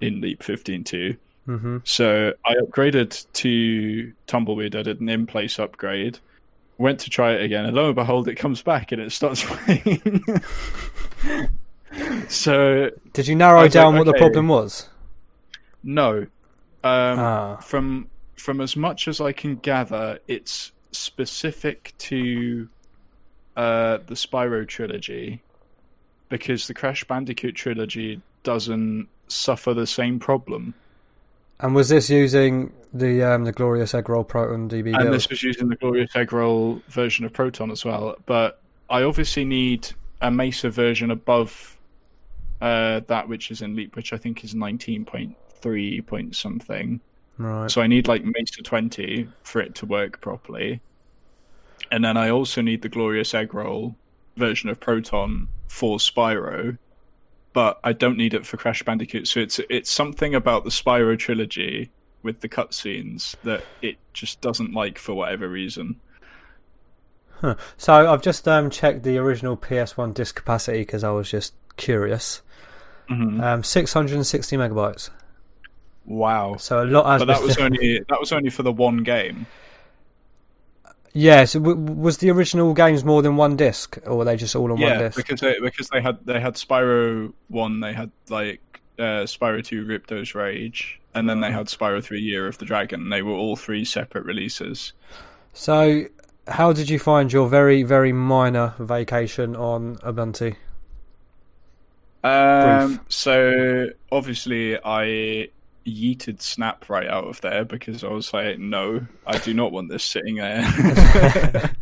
in Leap 15.2. Mm-hmm. So I upgraded to Tumbleweed. I did an in-place upgrade. Went to try it again, and lo and behold, it comes back and it starts playing. so, did you narrow down like, what okay. the problem was? No. Um, ah. From from as much as I can gather, it's specific to uh, the Spyro trilogy because the Crash Bandicoot trilogy doesn't suffer the same problem. And was this using the um, the Glorious Egg Roll Proton DB? And build? this was using the Glorious Egg Roll version of Proton as well. But I obviously need a Mesa version above uh, that which is in Leap, which I think is nineteen point three point something. Right. So I need like Mesa twenty for it to work properly. And then I also need the Glorious Egg Roll version of Proton for Spyro but I don't need it for Crash Bandicoot. So it's it's something about the Spyro trilogy with the cutscenes that it just doesn't like for whatever reason. Huh. So I've just um, checked the original PS1 disk capacity because I was just curious. Mm-hmm. Um, 660 megabytes. Wow. So a lot. But that was only that was only for the one game. Yeah, so w- was the original games more than one disc, or were they just all on yeah, one disc? because they because they had they had Spyro one, they had like uh, Spyro two, Ripto's Rage, and then they had Spyro three, Year of the Dragon. They were all three separate releases. So, how did you find your very very minor vacation on Ubuntu? Um, so obviously I yeeted Snap right out of there because I was like, no, I do not want this sitting there.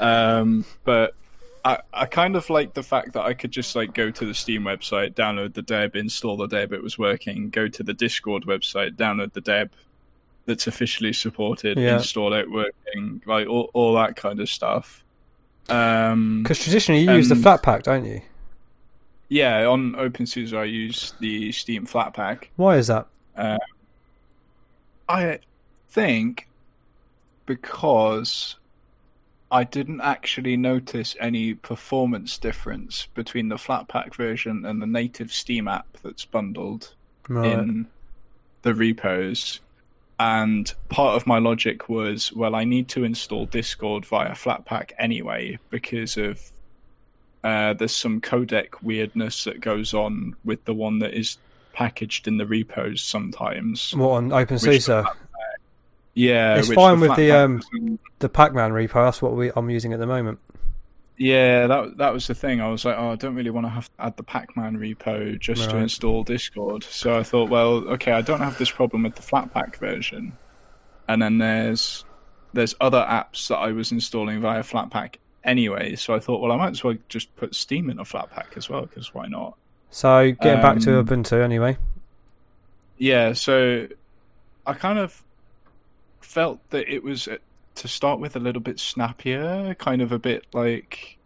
um, but I, I kind of like the fact that I could just like go to the Steam website, download the deb, install the deb, it was working. Go to the Discord website, download the deb, that's officially supported, Yeah. install it working, like all, all that kind of stuff. Um, Because traditionally you use the And- Flatpak, don't you? Yeah, on OpenSUSE I use the Steam Flatpak. Why is that? Um, I think because I didn't actually notice any performance difference between the Flatpak version and the native Steam app that's bundled Right. in the repos. And part of my logic was, well, I need to install Discord via Flatpak anyway because of uh, there's some codec weirdness that goes on with the one that is packaged in the repos sometimes. What on OpenSUSE? Yeah, It's fine with the, um, The Packman repo. That's what we I'm using at the moment. Yeah, that that was the thing. I was like, oh, I don't really want to have to add the Packman repo just to install Discord. So I thought, well, okay, I don't have this problem with the Flatpak version. And then there's there's other apps that I was installing via Flatpak anyway. So I thought, well, I might as well just put Steam in a Flatpak as well, because why not? So getting back to Um, Ubuntu anyway. Yeah, so I kind of felt that it was uh, to start with a little bit snappier, kind of a bit like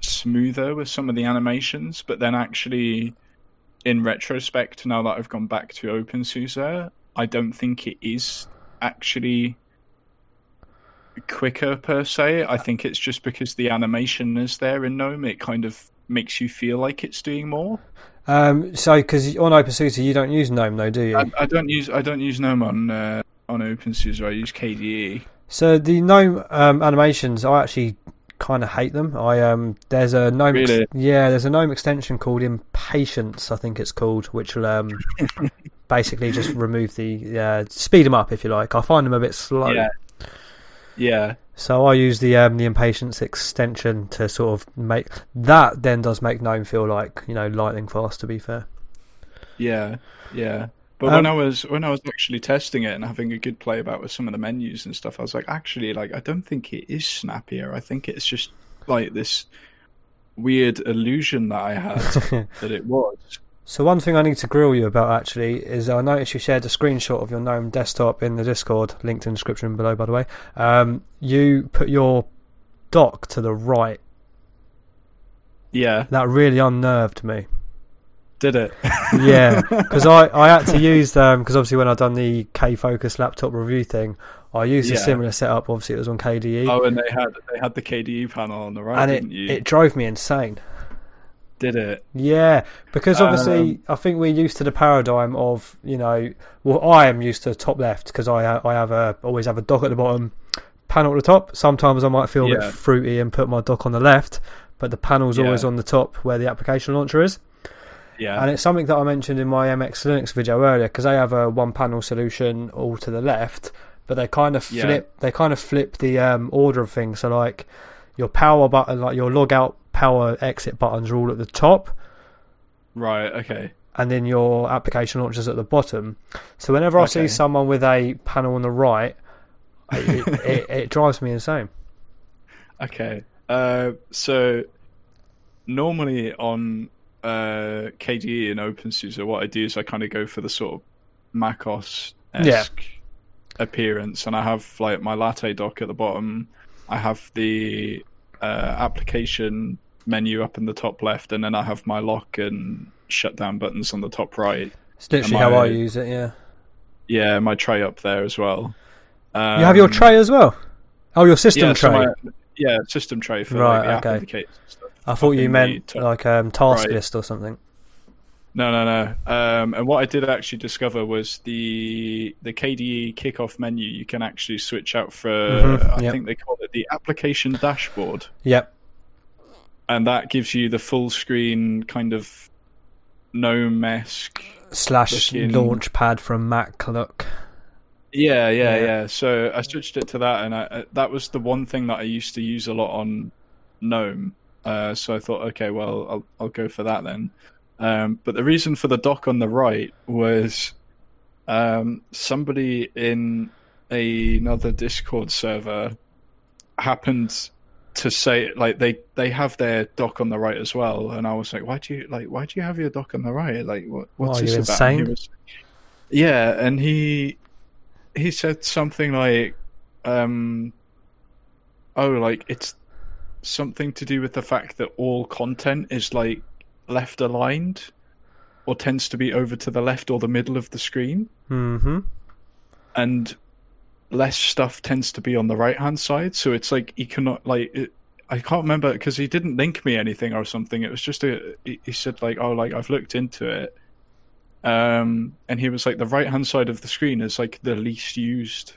smoother with some of the animations, but then actually in retrospect now that I've gone back to OpenSUSE, I don't think it is actually quicker per se. I think it's just because the animation is there in GNOME, it kind of makes you feel like it's doing more. Um, so because on OpenSUSE you don't use GNOME though, do you? I, I don't use I don't use GNOME on uh, on OpenSUSE. I use KDE. So the GNOME um, animations, I actually kind of hate them. I um, there's a GNOME, ex- yeah, there's a GNOME extension called Impatience, I think it's called, which will um, basically just remove the uh, speed them up if you like. I find them a bit slow, Yeah. Yeah. so I use the um, the Impatience extension to sort of make that. Then does make GNOME feel like you know lightning fast. To be fair, Yeah. Yeah. But Um, when I was when I was actually testing it and having a good play about with some of the menus and stuff, I was like, actually, like I don't think it is snappier. I think it's just like this weird illusion that I had that it was. So one thing I need to grill you about actually is I noticed you shared a screenshot of your GNOME desktop in the Discord, linked in the description below by the way. Um, you put your dock to the right. Yeah. That really unnerved me. Did it? Yeah, because I, I had to use them because obviously when I done the K Focus laptop review thing, I used a similar setup. Obviously it was on KDE, oh, and they had they had the KDE panel on the right, and didn't it you? it drove me insane. Did it? Yeah, because obviously Um, I think we're used to the paradigm of you know, well I am used to top left because I I have a always have a dock at the bottom, panel at the top. Sometimes I might feel a Yeah. bit fruity and put my dock on the left, but the panel's always on the top where the application launcher is. Yeah. And it's something that I mentioned in my MX Linux video earlier because they have a one panel solution all to the left, but they kind of Yeah. flip they kind of flip the um, order of things. So like your power button, like your log out, power exit buttons are all at the top right. Okay. and then your application launchers at the bottom. So whenever I see someone with a panel on the right, it, it, it, drives me insane. Okay. Uh, so normally on uh, KDE and OpenSUSE, what I do is I kind of go for the sort of MacOS esque appearance, and I have like my latte dock at the bottom. I have the uh, application menu up in the top left, and then I have my lock and shutdown buttons on the top right. It's literally Am how I use it. Yeah, Yeah, my tray up there as well. Um, you have your tray as well. Oh, your system yeah, so tray. my- yeah, system tray for Right, like, okay. I thought you meant top like um, task right. list or something. No, no, no. Um, and what I did actually discover was the the KDE kickoff menu. You can actually switch out for. Mhm, I yep. think they call it the application dashboard, Yep. And that gives you the full screen kind of gnome esque. Slash Looking- launch pad from Mac look. Yeah, yeah, Yeah. yeah, So I switched it to that, and I, uh, that was the one thing that I used to use a lot on GNOME. Uh, so I thought, okay, well, I'll I'll go for that then. Um, but the reason for the dock on the right was um, somebody in another Discord server happened to say like they they have their dock on the right as well, and I was like, why do you like why do you have your dock on the right? Like what what's What, are this about? And was- yeah, and he he said something like, um, "Oh, like it's something to do with the fact that all content is like left aligned, or tends to be over to the left or the middle of the screen, Mm-hmm. and less stuff tends to be on the right hand side. So it's like he cannot like." It, I can't remember because he didn't link me anything or something. It was just a. He said like, "Oh, like I've looked into it." Um, and he was like, the right hand side of the screen is like the least used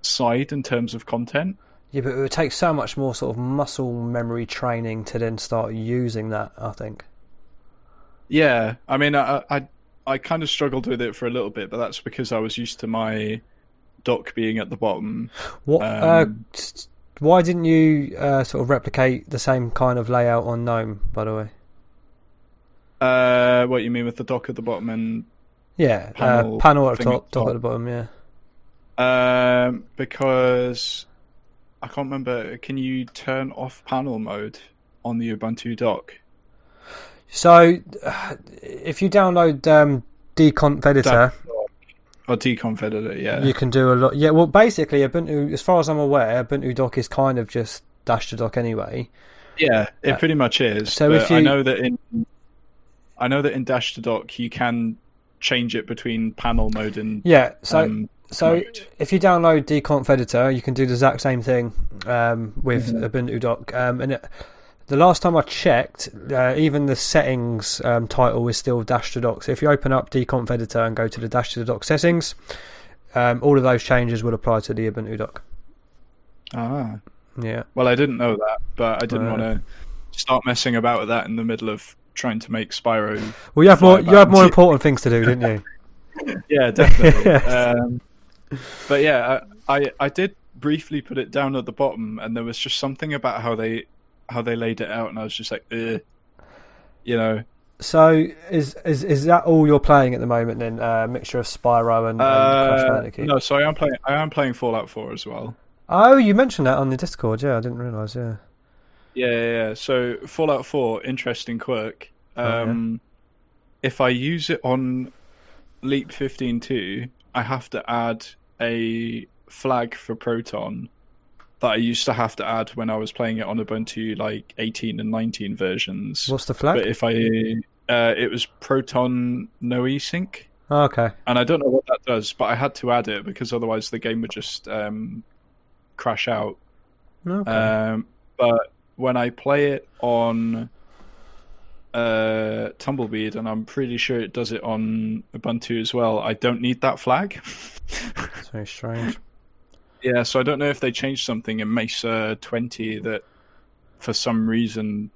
side in terms of content. Yeah, but it would take so much more sort of muscle memory training to then start using that. I think. Yeah, I mean, I I, I kind of struggled with it for a little bit, but that's because I was used to my dock being at the bottom. What? uh, Um, s- why didn't you uh, sort of replicate the same kind of layout on Gnome? By the way. Uh, what you mean with the dock at the bottom and Yeah, Panel uh, panel at the top, top top. at the bottom. Yeah. um because I can't remember. Can you turn off panel mode on the Ubuntu dock? So, uh, if you download um, dconf Editor, Or dconf editor? Yeah. you can do a lot. Yeah, well, basically, Ubuntu, as far as I'm aware, Ubuntu Dock is kind of just dash to dock anyway. Yeah, it Uh, pretty much is. so if you- I know that in I know that in Dash to Dock you can change it between panel mode and Yeah. So, um, so mode. if you download dconf Editor, you can do the exact same thing um, with Mhm. Ubuntu Dock. Um, and it, the last time I checked, uh, even the settings um, title is still dash to dock. So if you open up dconf Editor and go to the dash to dock settings, um, all of those changes will apply to the Ubuntu Dock. ah. Yeah. Well, I didn't know that, but I didn't Right. want to start messing about with that in the middle of trying to make Spyro. Well, you have more. You have more important things to do, didn't you? Yeah, definitely. Yes. um, but yeah, I, I I did briefly put it down at the bottom, and there was just something about how they how they laid it out, and I was just like, Ugh. you know, So is is is that all you're playing at the moment? Then uh, mixture of Spyro and, and Crash uh, Bandicoot. no. So I am playing. I am playing Fallout 4 as well. Oh, you mentioned that on the Discord. Yeah, I didn't realise. Yeah. Yeah, yeah, yeah. So Fallout 4, interesting quirk. Oh, yeah. Um, If I use it on Leap 15.2, I have to add a flag for Proton that I used to have to add when I was playing it on Ubuntu like 18 and 19 versions. What's the flag? But if I, uh, it was Proton no esync, Oh, okay. and I don't know what that does, but I had to add it because otherwise the game would just um, crash out. Okay. Um, but when I play it on uh, Tumbleweed, and I'm pretty sure it does it on Ubuntu as well, I don't need that flag. Very strange. Yeah, so I don't know if they changed something in Mesa 20 that for some reason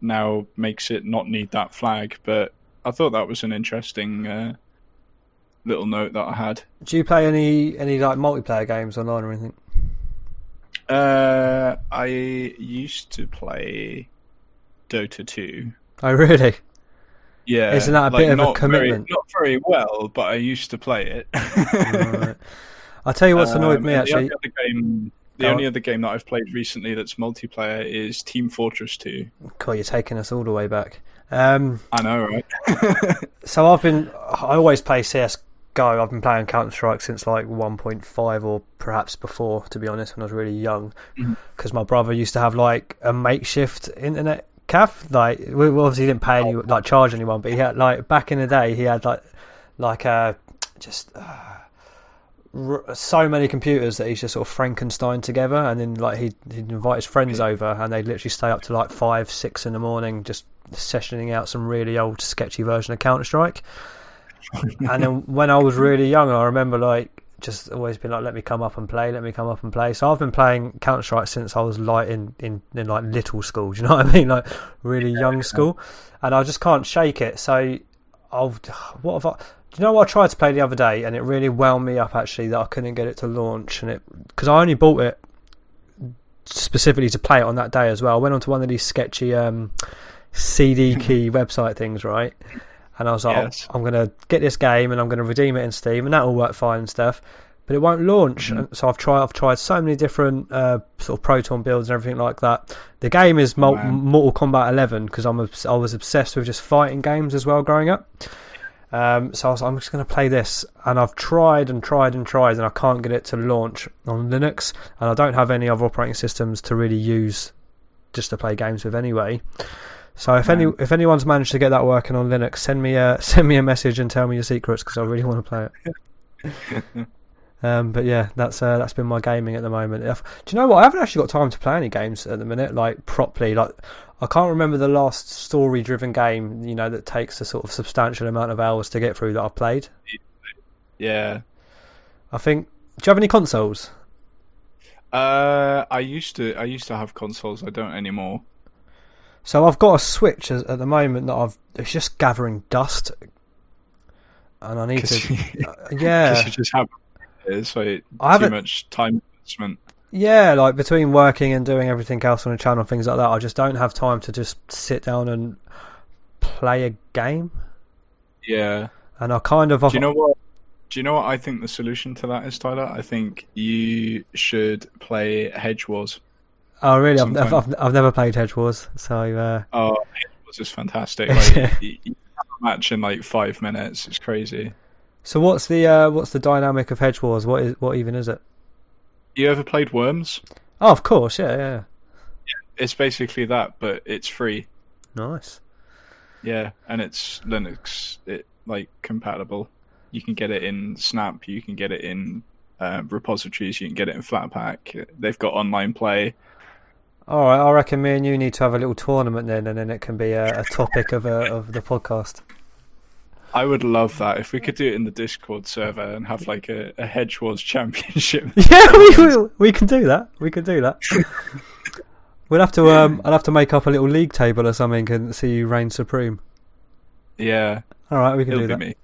now makes it not need that flag, but I thought that was an interesting uh, little note that I had. Do you play any any like multiplayer games online or anything? Uh, I used to play Dota 2. Oh, really? Yeah, Isn't that a like, bit of a not very- not very well, but I used to play it. Right. I'll tell you what's annoyed Um, me actually. The, only other game, the only on. other game that I've played recently that's multiplayer is Team Fortress 2. God, you're taking us all the way back. Um, I know, right? so I've been. I always play CS Go. I've been playing Counter Strike since like 1.5 or perhaps before. To be honest, when I was really young, because my brother used to have like a makeshift internet cafe. Like we obviously didn't pay any like charge anyone, but he had like back in the day he had like like uh just. Uh, so many computers that he's just sort of Frankenstein together, and then like he'd, he'd invite his friends over, and they'd literally stay up to like five, six in the morning, just sessioning out some really old, sketchy version of Counter Strike. and then when I was really young, I remember like just always being like, "Let me come up and play, let me come up and play." So I've been playing Counter Strike since I was like in, in in like little school. Do you know what I mean? Like really young school, and I just can't shake it. So I'll what have I? Do you know what I tried to play the other day, and it really wound me up actually that I couldn't get it to launch, and it because I only bought it specifically to play it on that day as well. I went onto one of these sketchy um, CD key website things, right? And I was like, Yes. I'm going to get this game and I'm going to redeem it in Steam, and that will work fine and stuff. But it won't launch, Mhm. and so I've tried. I've tried so many different uh, sort of Proton builds and everything like that. The game is Mol- Wow. Mortal Kombat 11 because I'm I was obsessed with just fighting games as well growing up. Um, so I was, I'm just going to play this, and I've tried and tried and tried, and I can't get it to launch on Linux, and I don't have any other operating systems to really use just to play games with anyway. So if any if anyone's managed to get that working on Linux, send me a send me a message and tell me your secrets because I really want to play it. um, but yeah, that's uh, that's been my gaming at the moment. If, do you know what? I haven't actually got time to play any games at the minute, like properly. Like I can't remember the last story-driven game, you know, that takes a sort of substantial amount of hours to get through that I've played. Yeah. I think. Do you have any consoles? Uh, I used to. I used to have consoles. I don't anymore. So I've got a Switch at the moment that I've. It's just gathering dust, and I need to. You, uh, yeah, you just have. It's I too haven't- much time investment. Yeah. Like between working and doing everything else on the channel, things like that, I just don't have time to just sit down and play a game. Yeah. And I kind of. Do you know what? Do you know what I think the solution to that is, Tyler? I think you should play Hedgewars. Oh really? I've, I've. I've, never played Hedgewars, so uh, Oh, Hedge Wars is fantastic. Like, you, you have a match in like five minutes. It's crazy. so what's the uh, what's the dynamic of Hedgewars? What is what even is it? You ever played Worms? Oh, of course, yeah, yeah, It's basically that, but it's free. nice. Yeah, and it's Linux it like compatible. You can get it in Snap. You can get it in uh, repositories. You can get it in Flatpak. They've got online play. All right, I reckon me and you need to have a little tournament then, and then it can be a, a topic of a, of the podcast. I would love that if we could do it in the Discord server and have like a, a Hedgewars championship. Yeah, we, we we can do that. We can do that. we'll have to um, I'll have to make up a little league table or something and see you reign supreme. yeah, All right, we can it'll do that. me.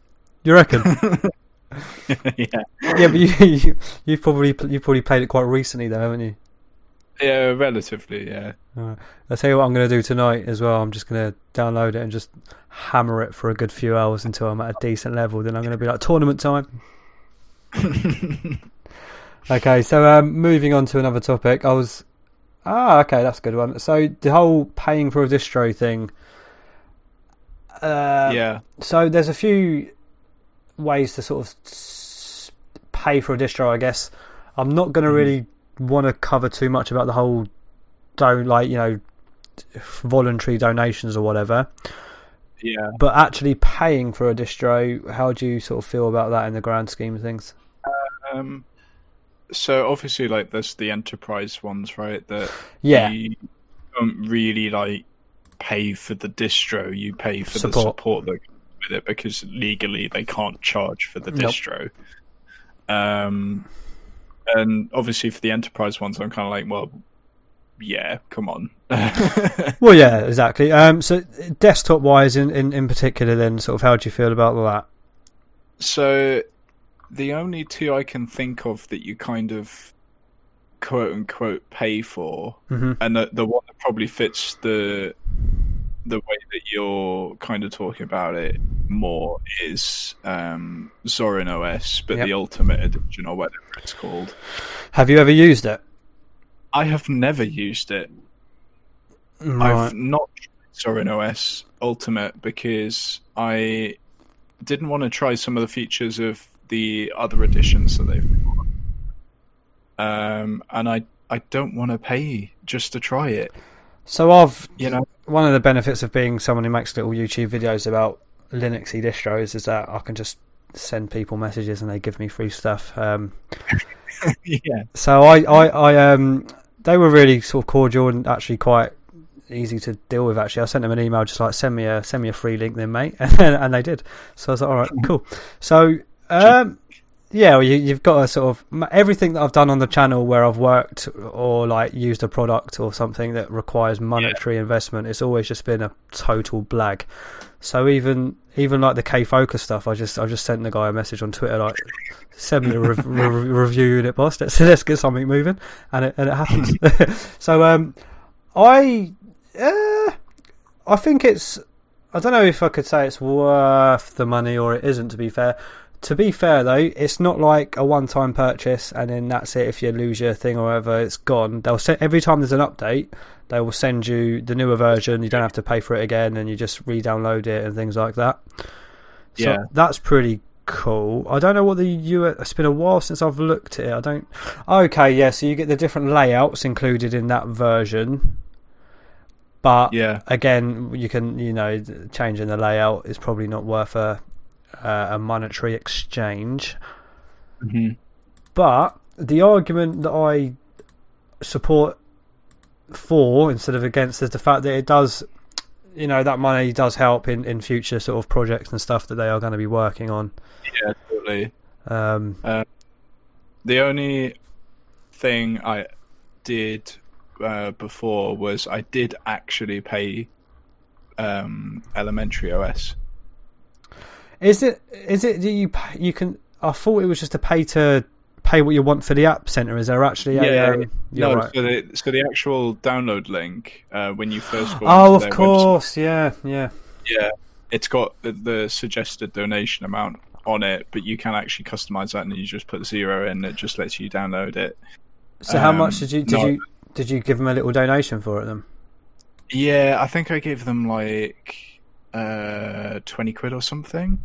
You reckon? yeah, yeah, but you, you you've probably you've probably played it quite recently though, haven't you? Yeah, relatively. Yeah, Alright. I'll tell you what I'm going to do tonight as well. I'm just going to download it and just hammer it for a good few hours until I'm at a decent level. Then I'm going to be like tournament time. Okay, so um, moving on to another topic. I was ah okay, that's a good one. So the whole paying for a distro thing. Uh, yeah, So there's a few ways to sort of pay for a distro, I guess. I'm not going to Mhm. really want to cover too much about the whole don't like you know voluntary donations or whatever. yeah. But actually paying for a distro, how do you sort of feel about that in the grand scheme of things? Um, so obviously, like there's the enterprise ones, right? That Yeah, you don't really like pay for the distro. You pay for Support. the support that comes with it because legally they can't charge for the Nope. distro. Um, and obviously for the enterprise ones, I'm kind of like, well, yeah, come on. Well, yeah, exactly. Um, so desktop wise, in, in, in particular, then sort of how do you feel about that? So, the only two I can think of that you kind of quote unquote pay for, hmm and the the one that probably fits the the way that you're kind of talking about it more is um, Zorin OS, but Yep. the Ultimate Edition or whatever it's called. Have you ever used it? I have never used it. Right. I've not tried Zorin OS Ultimate because I didn't want to try some of the features of the other editions that they've got. Um, and I I don't want to pay just to try it. So I've You know, one of the benefits of being someone who makes little YouTube videos about Linuxy distros is that I can just send people messages and they give me free stuff. Um, yeah, so I, I, I, um, they were really sort of cordial and actually quite easy to deal with. Actually, I sent them an email just like send me a send me a free link, then mate, and, and they did. So I was like, all right, cool. So um, yeah, well, you, you've got to sort of everything that I've done on the channel where I've worked or like used a product or something that requires monetary investment. It's always just been a total blag. So even even like the K Focus stuff, I just I just sent the guy a message on Twitter like send me a re- re- review in it, boss. Let's let's get something moving, and it and it happens. so um, I uh, I think it's I don't know if I could say it's worth the money or it isn't. To be fair, to be fair though, it's not like a one-time purchase and then that's it. If you lose your thing or whatever, it's gone. They'll send every time there's an update, they will send you the newer version. You don't have to pay for it again, and you just re-download it and things like that. So Yeah. that's pretty cool. I don't know what the US. It's been a while since I've looked at it. I don't. Okay, yeah. So you get the different layouts included in that version, but Yeah. again, you can you know changing the layout is probably not worth a uh, a monetary exchange. hmm But the argument that I support for instead of against is the fact that it does, you know, that money does help in, in future sort of projects and stuff that they are going to be working on. Yeah, totally. Um, The only thing I did uh, before was I did actually pay um, Elementary OS. Is it is it you pay- you can? I thought it was just to pay to pay what you want for the app center. Is there actually? a, Yeah, um, No, right. so the so the actual download link uh, when you first go Oh, of course. Yeah, yeah. yeah, it's got the, the suggested donation amount on it, but you can actually customize that, and you just put zero in. It just lets you download it. So how Um, much did you did no. you did you give them a little donation for it then? Yeah, I think I gave them like uh, twenty quid or something.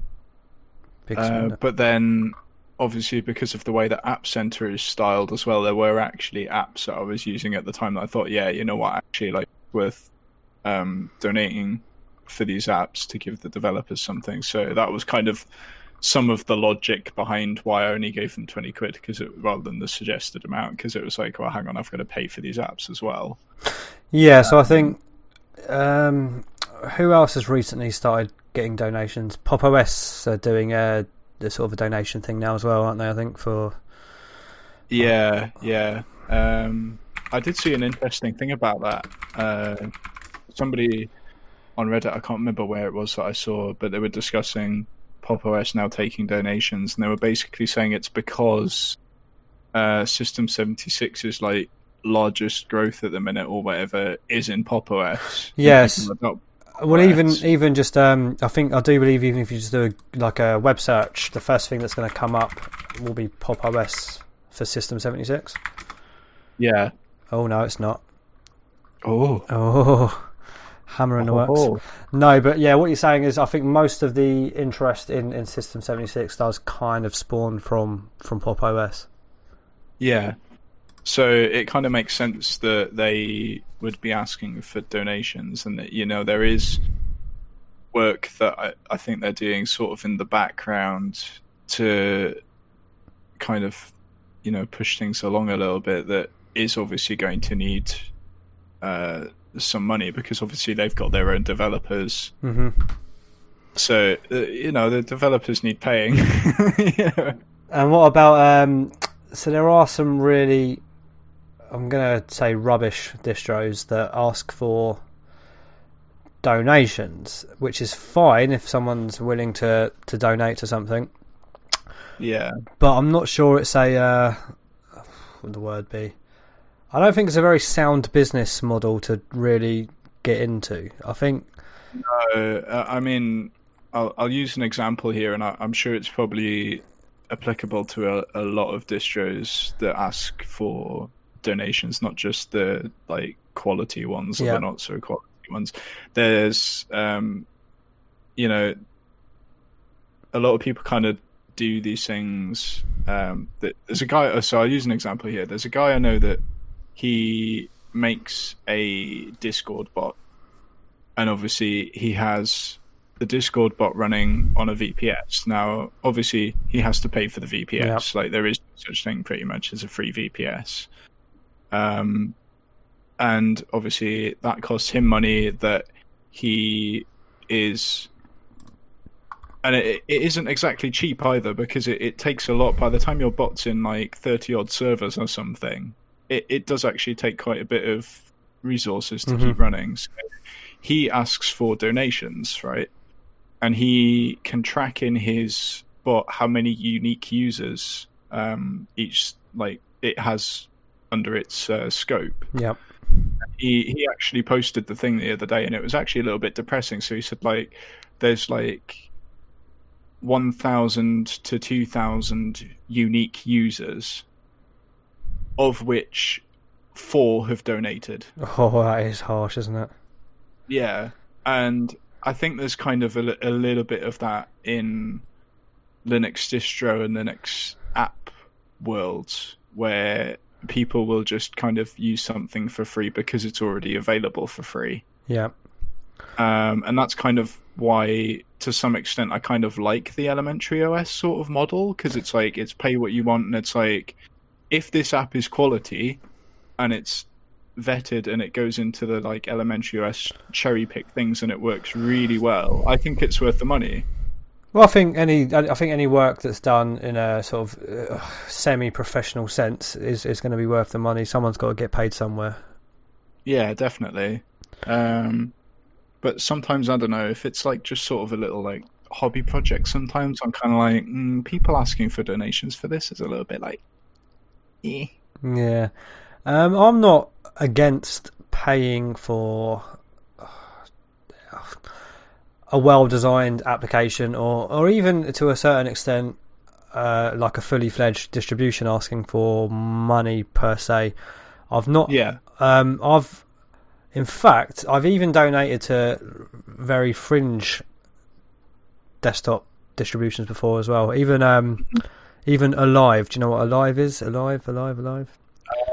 Uh, but then, obviously, because of the way that App Center is styled as well, there were actually apps that I was using at the time that I thought, yeah, you know what, actually, like worth um, donating for these apps to give the developers something. So that was kind of some of the logic behind why I only gave them twenty quid, because rather than the suggested amount, because it was like, well, hang on, I've got to pay for these apps as well. Yeah, so I think um, who else has recently started getting donations? Pop OS are doing a, a sort of a donation thing now as well, aren't they? I think for Yeah, yeah. Um, I did see an interesting thing about that. Uh, somebody on Reddit, I can't remember where it was that I saw, but they were discussing Pop OS now taking donations, and they were basically saying it's because uh, System 76's like largest growth at the minute or whatever is in Pop OS. Yes. Adopt- well, even Right. even just um, I think I do believe even if you just do a, like a web search, the first thing that's going to come up will be Pop OS for System seventy six. Yeah. Oh no, it's not. Oh. Oh, hammer in the works. No, but yeah, what you're saying is, I think most of the interest in, in System 76 does kind of spawn from from Pop OS. Yeah. So it kind of makes sense that they would be asking for donations, and that you know there is work that I, I think they're doing sort of in the background to kind of you know push things along a little bit. That is obviously going to need uh, some money because obviously they've got their own developers. hmm So uh, you know the developers need paying. yeah. And what about um? So there are some really, I'm gonna say rubbish distros that ask for donations, which is fine if someone's willing to to donate to something. yeah. but I'm not sure it's a uh, what would the word be. I don't think it's a very sound business model to really get into. I think Uh, I mean, I'll, I'll use an example here, and I, I'm sure it's probably applicable to a, a lot of distros that ask for donations, not just the like quality ones or Yeah. the not so quality ones. There's, um, you know, a lot of people kind of do these things. Um, that, there's a guy. So I'll use an example here. There's a guy I know that he makes a Discord bot and obviously he has the Discord bot running on a VPS. Now, obviously, he has to pay for the VPS. Like there is such thing pretty much as a free VPS. Um, and obviously that costs him money that he is. And it, it isn't exactly cheap either because it, it takes a lot. By the time your bot's in like 30 odd servers or something, it, it does actually take quite a bit of resources to Mhm. keep running. So he asks for donations, right? And he can track in his bot how many unique users um, each like it has under its uh, scope. yeah, He he actually posted the thing the other day, and it was actually a little bit depressing. So he said like, there's like one thousand to two thousand unique users, of which four have donated. oh that is harsh, isn't it? Yeah, and I think there's kind of a, a little bit of that in Linux distro and Linux app worlds where people will just kind of use something for free because it's already available for free. Yeah. Um, and that's kind of why, to some extent, I kind of like the elementary OS sort of model because it's like it's pay what you want, and it's like if this app is quality and it's vetted and it goes into the like elementary OS cherry pick things and it works really well, I think it's worth the money. Well, I think any I think any work that's done in a sort of uh, semi-professional sense is is going to be worth the money. Someone's got to get paid somewhere. Yeah, definitely. Um, but sometimes I don't know if it's like just sort of a little like hobby project. Sometimes I'm kind of like mm, people asking for donations for this is a little bit like, eh. Yeah, um, I'm not against paying for a well-designed application, or or even to a certain extent, uh, like a fully fledged distribution asking for money per se. I've not. Yeah. Um, I've, in fact, I've even donated to very fringe desktop distributions before as well. Even um, even Elive. Do you know what Elive is? Elive, Elive, Elive.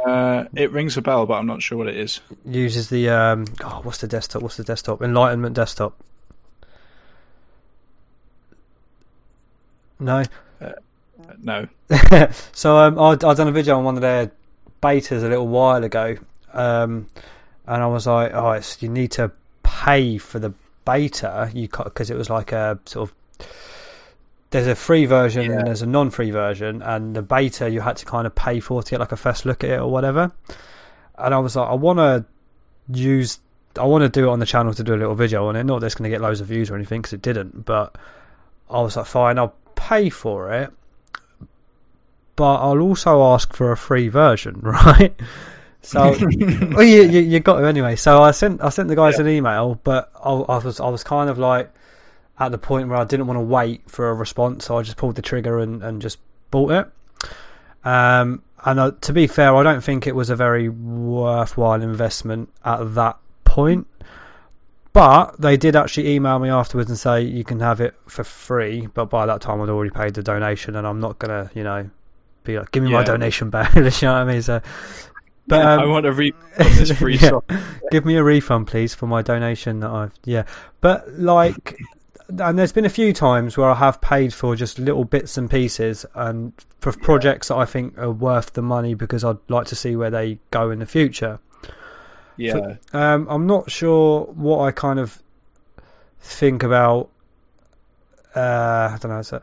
Uh, it rings a bell, but I'm not sure what it is. Uses the um, oh, what's the desktop? What's the desktop? Enlightenment desktop. No. No. so um, I I done a video on one of their betas a little while ago, um, and I was like, oh, it's, you need to pay for the beta, you because it was like a sort of there's a free version Yeah. and there's a non-free version, and the beta you had to kind of pay for to get like a first look at it or whatever. And I was like, I want to use, I want to do it on the channel to do a little video on it. Not that it's going to get loads of views or anything because it didn't, but I was like, fine, I'll pay for it, but I'll also ask for a free version, right? So, well, you, you you got to anyway. So I sent I sent the guys Yeah. an email, but I, I was I was kind of like at the point where I didn't want to wait for a response, so I just pulled the trigger and, and just bought it. Um, and to be fair, I don't think it was a very worthwhile investment at that point. But they did actually email me afterwards and say you can have it for free. But by that time, I'd already paid the donation, and I'm not gonna, you know, be like, give me my donation back. you know what I mean? So, but I um, want to read on this free Yeah. give me a refund, please, for my donation that I've yeah. But like, and there's been a few times where I have paid for just little bits and pieces, and for projects that I think are worth the money because I'd like to see where they go in the future. Yeah. Um, I'm not sure what I kind of think about. Uh, I don't know. So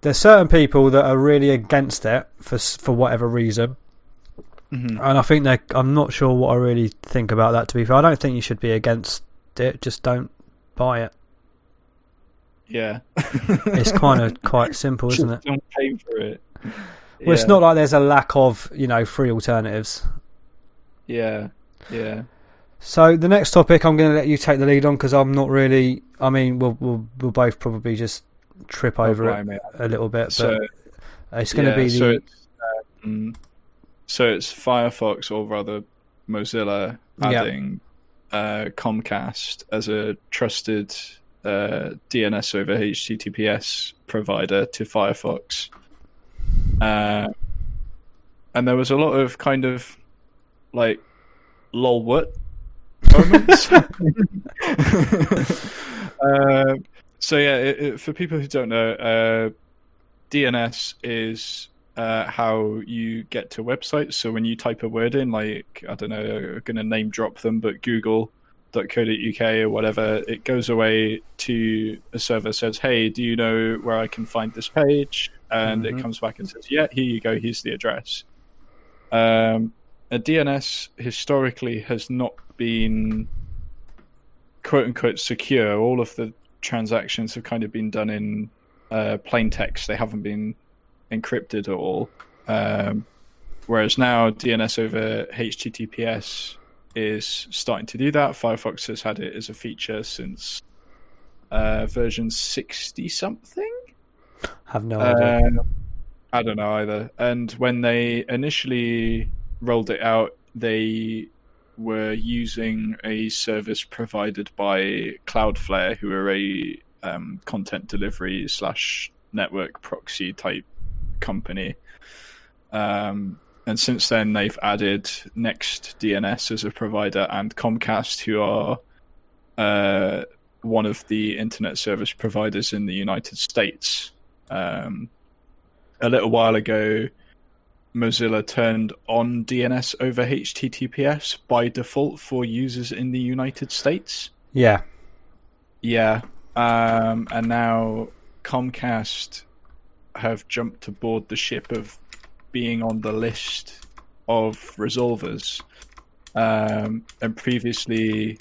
there's certain people that are really against it for for whatever reason, Mhm. and I think they. I'm not sure what I really think about that. To be fair, I don't think you should be against it. Just don't buy it. Yeah. It's kind of quite simple, isn't it? Don't pay for it. Well, it's not like there's a lack of you know free alternatives. Yeah. Yeah. So the next topic, I'm going to let you take the lead on because I'm not really. I mean, we'll we'll, we'll both probably just trip over it a little bit, but So it's going to be the so it's, um, so it's Firefox or rather Mozilla Yeah. adding uh, Comcast as a trusted uh, DNS over HTTPS provider to Firefox. Uh, and there was a lot of kind of like lol what moments. uh, so yeah, it, it, for people who don't know, uh, DNS is uh, how you get to websites. So when you type a word in, like I don't know, I'm going to name drop them, but Google.co.uk or whatever, it goes away to a server says, "Hey, do you know where I can find this page?" And Mhm. it comes back and says, "Yeah, here you go. Here's the address." Um, a DNS historically has not been quote unquote secure. All of the transactions have kind of been done in uh, plain text. They haven't been encrypted at all. Um, whereas now DNS over HTTPS is starting to do that. Firefox has had it as a feature since uh, version 60 something. have no idea. Uh, I don't know either. And when they initially rolled it out, they were using a service provided by Cloudflare, who are a um, content delivery slash network proxy type company. Um, and since then, they've added NextDNS as a provider and Comcast, who are uh, one of the internet service providers in the United States. Um, a little while ago, Mozilla turned on DNS over HTTPS by default for users in the United States. Yeah. Yeah. Um, and now Comcast have jumped aboard the ship of being on the list of resolvers. Um, and previously,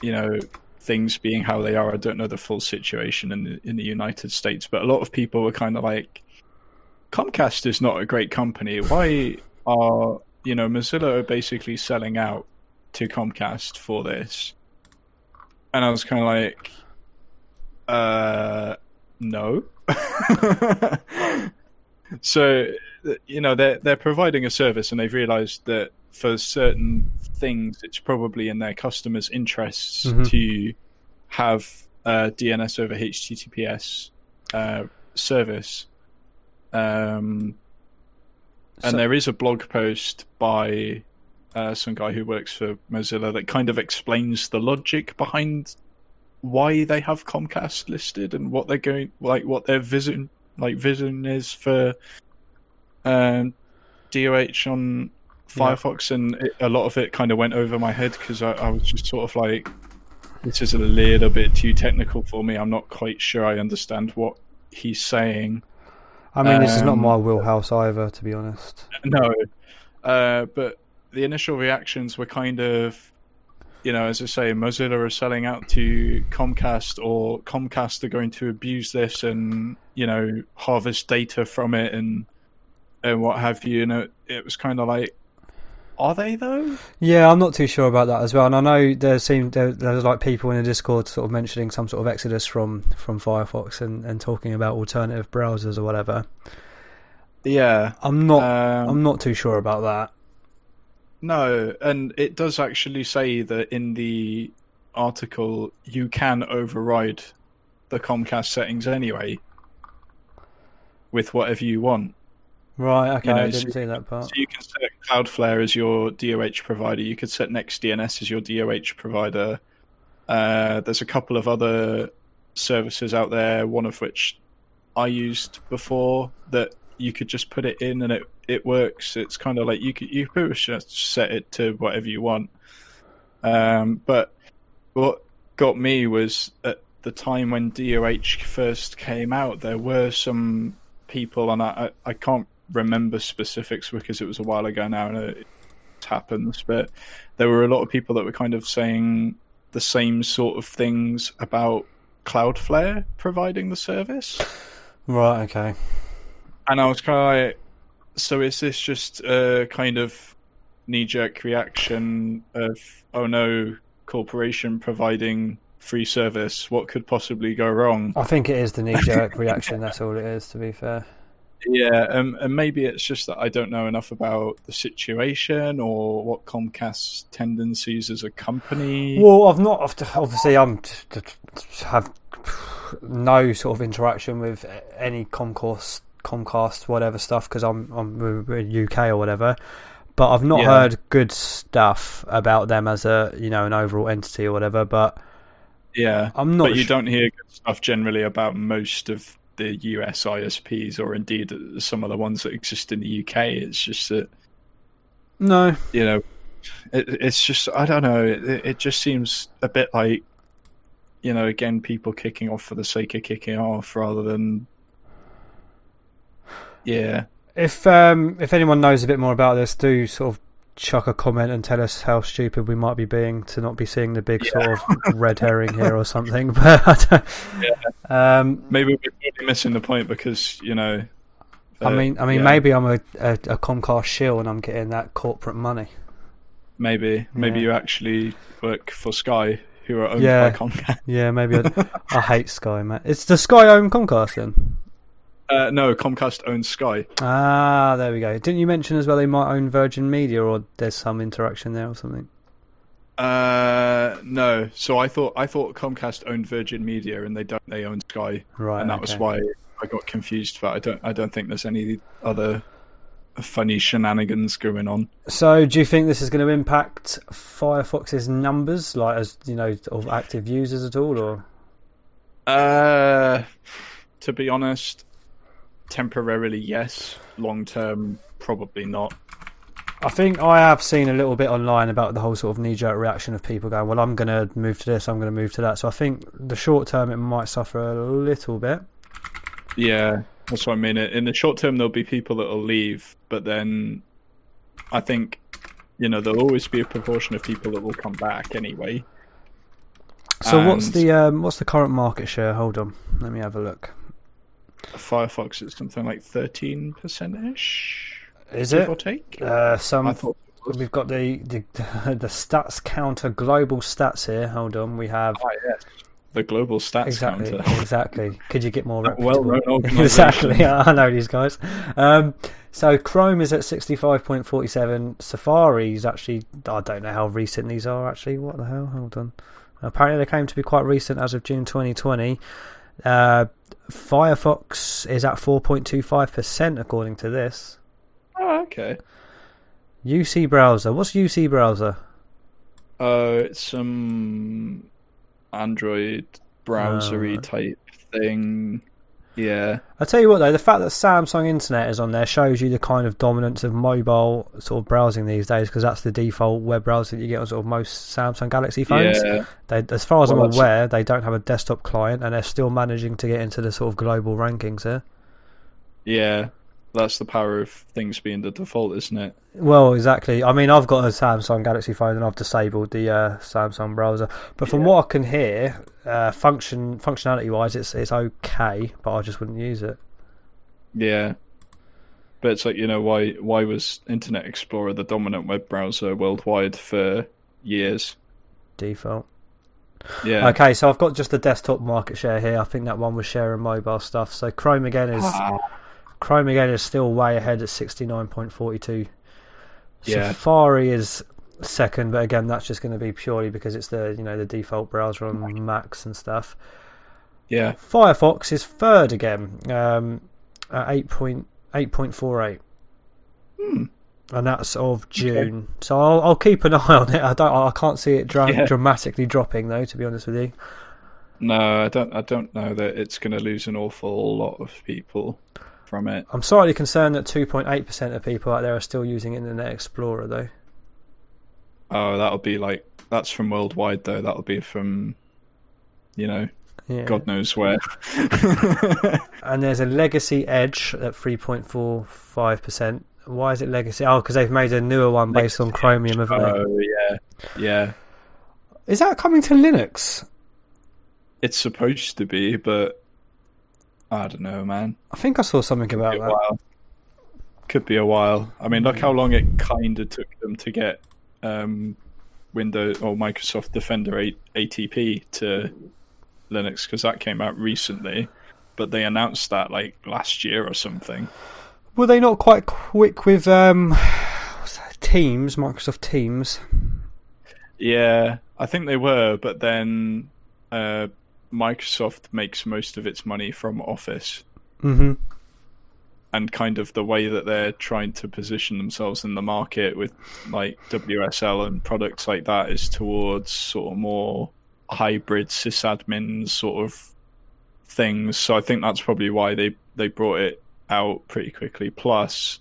you know, things being how they are, I don't know the full situation in the, in the United States, but a lot of people were kind of like, Comcast is not a great company. Why are you know Mozilla are basically selling out to Comcast for this? And I was kind of like, uh, no. so you know they're they're providing a service, and they've realised that for certain things, it's probably in their customers' interests Mhm. to have a DNS over HTTPS uh, service. Um, and So- there is a blog post by uh, some guy who works for Mozilla that kind of explains the logic behind why they have Comcast listed and what they're going like what their vision like vision is for um, DOH on Yeah. Firefox, and it, a lot of it kind of went over my head because I, I was just sort of like, this is a little bit too technical for me. I'm not quite sure I understand what he's saying. I mean, this is not Um, my wheelhouse either, to be honest. No, uh, but the initial reactions were kind of, you know, as I say, Mozilla are selling out to Comcast, or Comcast are going to abuse this and you know harvest data from it and and what have you. And it, it was kind of like, are they though? Yeah, I'm not too sure about that as well. And I know there seem there, there's like people in the Discord sort of mentioning some sort of exodus from from Firefox and, and talking about alternative browsers or whatever. Yeah, I'm not um, I'm not too sure about that. No, and it does actually say that in the article you can override the Comcast settings anyway with whatever you want. Right, okay, know, I didn't so- see that part. So you can set Cloudflare as your DOH provider. You could set NextDNS as your DOH provider. Uh, there's a couple of other services out there, one of which I used before that you could just put it in and it, it works. It's kind of like you could you could just set it to whatever you want. Um, but what got me was at the time when DOH first came out, there were some people, and I, I can't remember specifics because it was a while ago now and it happens, but there were a lot of people that were kind of saying the same sort of things about Cloudflare providing the service. Right, okay. And I was kind of like, so is this just a kind of knee jerk reaction of, oh no, corporation providing free service? What could possibly go wrong? I think it is the knee jerk reaction. That's all it is. To be fair. Yeah, um, and maybe it's just that I don't know enough about the situation or what Comcast's tendencies as a company. Well, I've not. Obviously, I'm t- t- have no sort of interaction with any Comcast, Comcast, whatever stuff because I'm I'm in UK or whatever. But I've not Yeah. heard good stuff about them as a you know an overall entity or whatever. But yeah, I'm not. but you sh- don't hear good stuff generally about most of the US ISPs or indeed some of the ones that exist in the UK. It's just that No, you know, it, it's just I don't know. It, it just seems a bit like you know, again, people kicking off for the sake of kicking off rather than yeah. if um if anyone knows a bit more about this, do sort of chuck a comment and tell us how stupid we might be being to not be seeing the big sort of red herring here or something. But I don't- um, Maybe we're missing the point because you know. I uh, mean, I mean, yeah, maybe I'm a, a, a Comcast shill and I'm getting that corporate money. maybe maybe Yeah. you actually work for Sky, who are owned Yeah. by Comcast. Yeah, maybe I, I hate Sky, man. It's the Sky own Comcast then. Uh, no, Comcast owns Sky. Ah, there we go. Didn't you mention as well they might own Virgin Media or there's some interaction there or something? Uh, no. So I thought I thought Comcast owned Virgin Media, and they don't. They own Sky, Right, and that was why I got confused. But I don't. I don't think there's any other funny shenanigans going on. So, do you think this is going to impact Firefox's numbers, like as you know, of active users at all, or Uh, to be honest, temporarily yes. Long term, probably not. I think I have seen a little bit online about the whole sort of knee jerk reaction of people going, "Well, I'm going to move to this, I'm going to move to that." So I think the short term it might suffer a little bit. Yeah, that's what I mean. In the short term, there'll be people that'll leave, but then I think you know there'll always be a proportion of people that will come back anyway. So what's the um, what's the current market share? Hold on, let me have a look. Firefox is something like thirteen percent ish, Is it? or take. Uh, some I thought it we've got the, the the stats counter global stats here. Hold on, we have Ah, yes. The global stats exactly counter. exactly. Could you get more reputable? well-run exactly. I know these guys. Um, so Chrome is at sixty five point forty seven. Safari is actually I don't know how recent these are. Actually, what the hell? Hold on. Apparently, they came to be quite recent as of June 2020. Uh, Firefox is at 4.25% according to this. Oh, okay. UC browser. What's UC browser? Uh, it's some Android browsery Oh. type thing. Yeah. I tell you what though, the fact that Samsung Internet is on there shows you the kind of dominance of mobile sort of browsing these days because that's the default web browser that you get on sort of most Samsung Galaxy phones. Yeah. They, as far as Well, I'm that's- aware, they don't have a desktop client and they're still managing to get into the sort of global rankings here. Yeah. That's the power of things being the default, isn't it? Well, exactly. I mean, I've got a Samsung Galaxy phone and I've disabled the uh, Samsung browser. But from Yeah. what I can hear, uh, function functionality wise, it's it's okay, but I just wouldn't use it. Yeah. But it's like, you know, why why was Internet Explorer the dominant web browser worldwide for years? Default. Yeah. Okay, so I've got just the desktop market share here. I think that one was sharing mobile stuff. So Chrome again is Ah, Chrome again is still way ahead at sixty nine point forty two. Yeah. Safari is second, but again that's just going to be purely because it's the you know the default browser on Macs and stuff. yeah. Firefox is third again um, at eight point eight point four eight. Hmm. And that's of June, so I'll, I'll keep an eye on it. I don't, I can't see it dra- Yeah. dramatically dropping though. To be honest with you, No, I don't I don't know that it's gonna lose an awful lot of people from it. I'm slightly concerned that 2.8% of people out there are still using Internet Explorer, though. Oh, that'll be like that's from worldwide though. That'll be from you know, Yeah. God knows where. And there's a Legacy Edge at 3.45%. Why is it Legacy? Oh, because they've made a newer one based on Chromium, haven't they? oh yeah. Yeah. Is that coming to Linux? It's supposed to be, but I don't know, man. I think I saw something about Could that. while. Could be a while. I mean, look how long it kind of took them to get um, Windows or Microsoft Defender 8 ATP to Linux because that came out recently, but they announced that like last year or something. Were they not quite quick with um? Teams, Microsoft Teams? Yeah, I think they were, but then uh, Microsoft makes most of its money from Office. hmm and kind of the way that they're trying to position themselves in the market with like WSL and products like that is towards sort of more hybrid sysadmin sort of things. So I think that's probably why they they brought it out pretty quickly. Plus,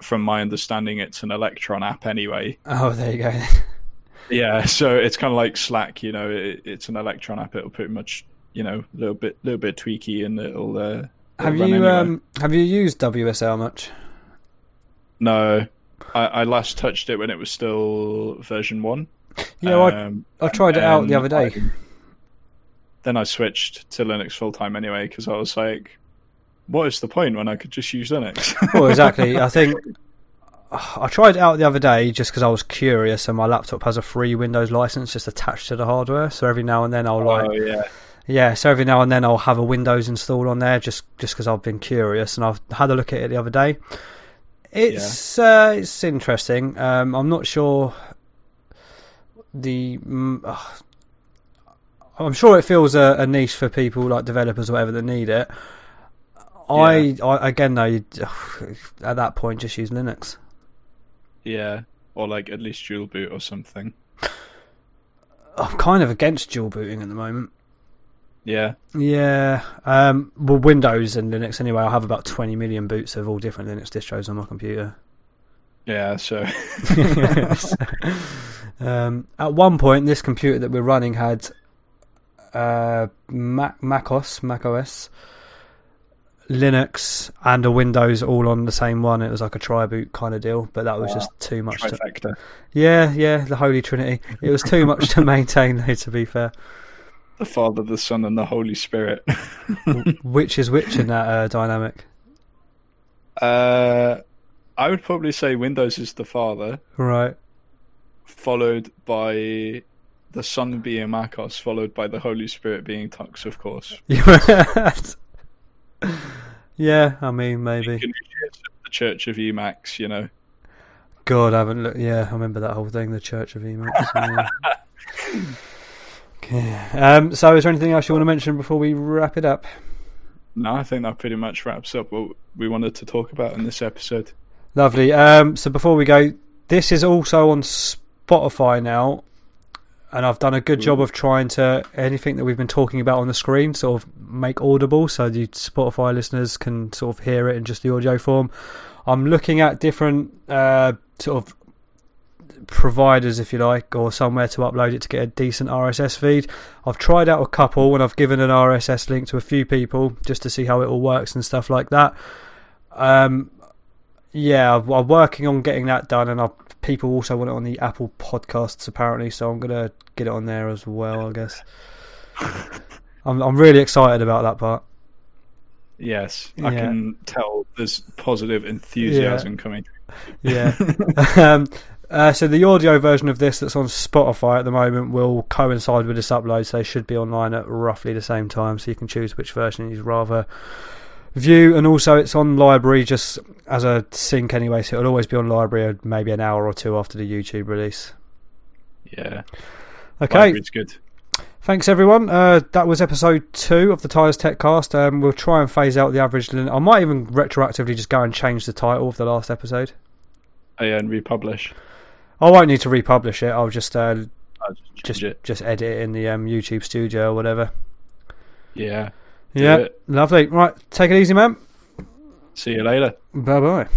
from my understanding, it's an Electron app anyway. Oh, there you go. Yeah, so it's kind of like Slack. You know, it, it's an Electron app. It'll pretty much you know a little bit little bit tweaky and it'll. Uh, have it'll you um, have you used WSL much? No, I, I last touched it when it was still version one. Yeah, I, Um, I tried it out the other day. I- then I switched to Linux full time anyway because I was like, "What is the point when I could just use Linux?" Well, exactly. I think I tried it out the other day just because I was curious, and my laptop has a free Windows license just attached to the hardware. So every now and then I'll like, oh yeah, yeah. So every now and then I'll have a Windows installed on there just just because I've been curious, and I've had a look at it the other day. It's uh, it's interesting. Um, I'm not sure the. Ugh. I'm sure it feels a, a niche for people like developers or whatever that need it. I, I again though, you, at that point, just use Linux. Yeah, or like at least dual boot or something. I'm kind of against dual booting at the moment. Yeah, Yeah, um, well, Windows and Linux anyway. I have about 20 million boots of all different Linux distros on my computer. yeah. So um, at one point, this computer that we're running had uh, Mac, Mac OS, Mac OS, Linux, and a Windows all on the same one. It was like a tri boot kind of deal, but that was Wow. just too much. To, yeah, yeah, the Holy Trinity. It was too much to maintain, though. To be fair, The Father, the Son, and the Holy Spirit. which is which in that uh, dynamic? uh, I would probably say Windows is the father, Right. followed by the Son being Macos, followed by the Holy Spirit being Tux, of course. yeah, I mean maybe. The Church of Emacs, you know. God, I haven't looked. Yeah, I remember that whole thing, the Church of Emacs. okay. Um, so, is there anything else you want to mention before we wrap it up? No, I think that pretty much wraps up what we wanted to talk about in this episode. Lovely. Um, so before we go, this is also on Spotify now, and I've done a good job of trying to anything that we've been talking about on the screen sort of make audible, so the Spotify listeners can sort of hear it in just the audio form. I'm looking at different uh, sort of providers, if you like, or somewhere to upload it to get a decent RSS feed. I've tried out a couple, and I've given an RSS link to a few people just to see how it all works and stuff like that. Um, yeah, I'm I'm working on getting that done, and I've, people also want it on the Apple Podcasts apparently, so I'm gonna get it on there as well. I guess. I'm I'm really excited about that part. Yes, I Yeah. can tell there's positive enthusiasm coming. Yeah. um, uh, so the audio version of this that's on Spotify at the moment will coincide with this upload, so should be online at roughly the same time. So you can choose which version you'd rather view, and also it's on LBRY just as a sync anyway, so it'll always be on LBRY maybe an hour or two after the YouTube release. Yeah, Okay, it's good. thanks everyone. Uh, that was episode two of the Tires Tech Cast. Um, we'll try and phase out the average. lin- I might even retroactively just go and change the title of the last episode. Oh, yeah, and republish. I won't need to republish it. I'll just uh, I'll just just just edit it in the um, YouTube studio or whatever. Yeah. Yeah, lovely. Right, take it easy, man. See you later. Bye bye.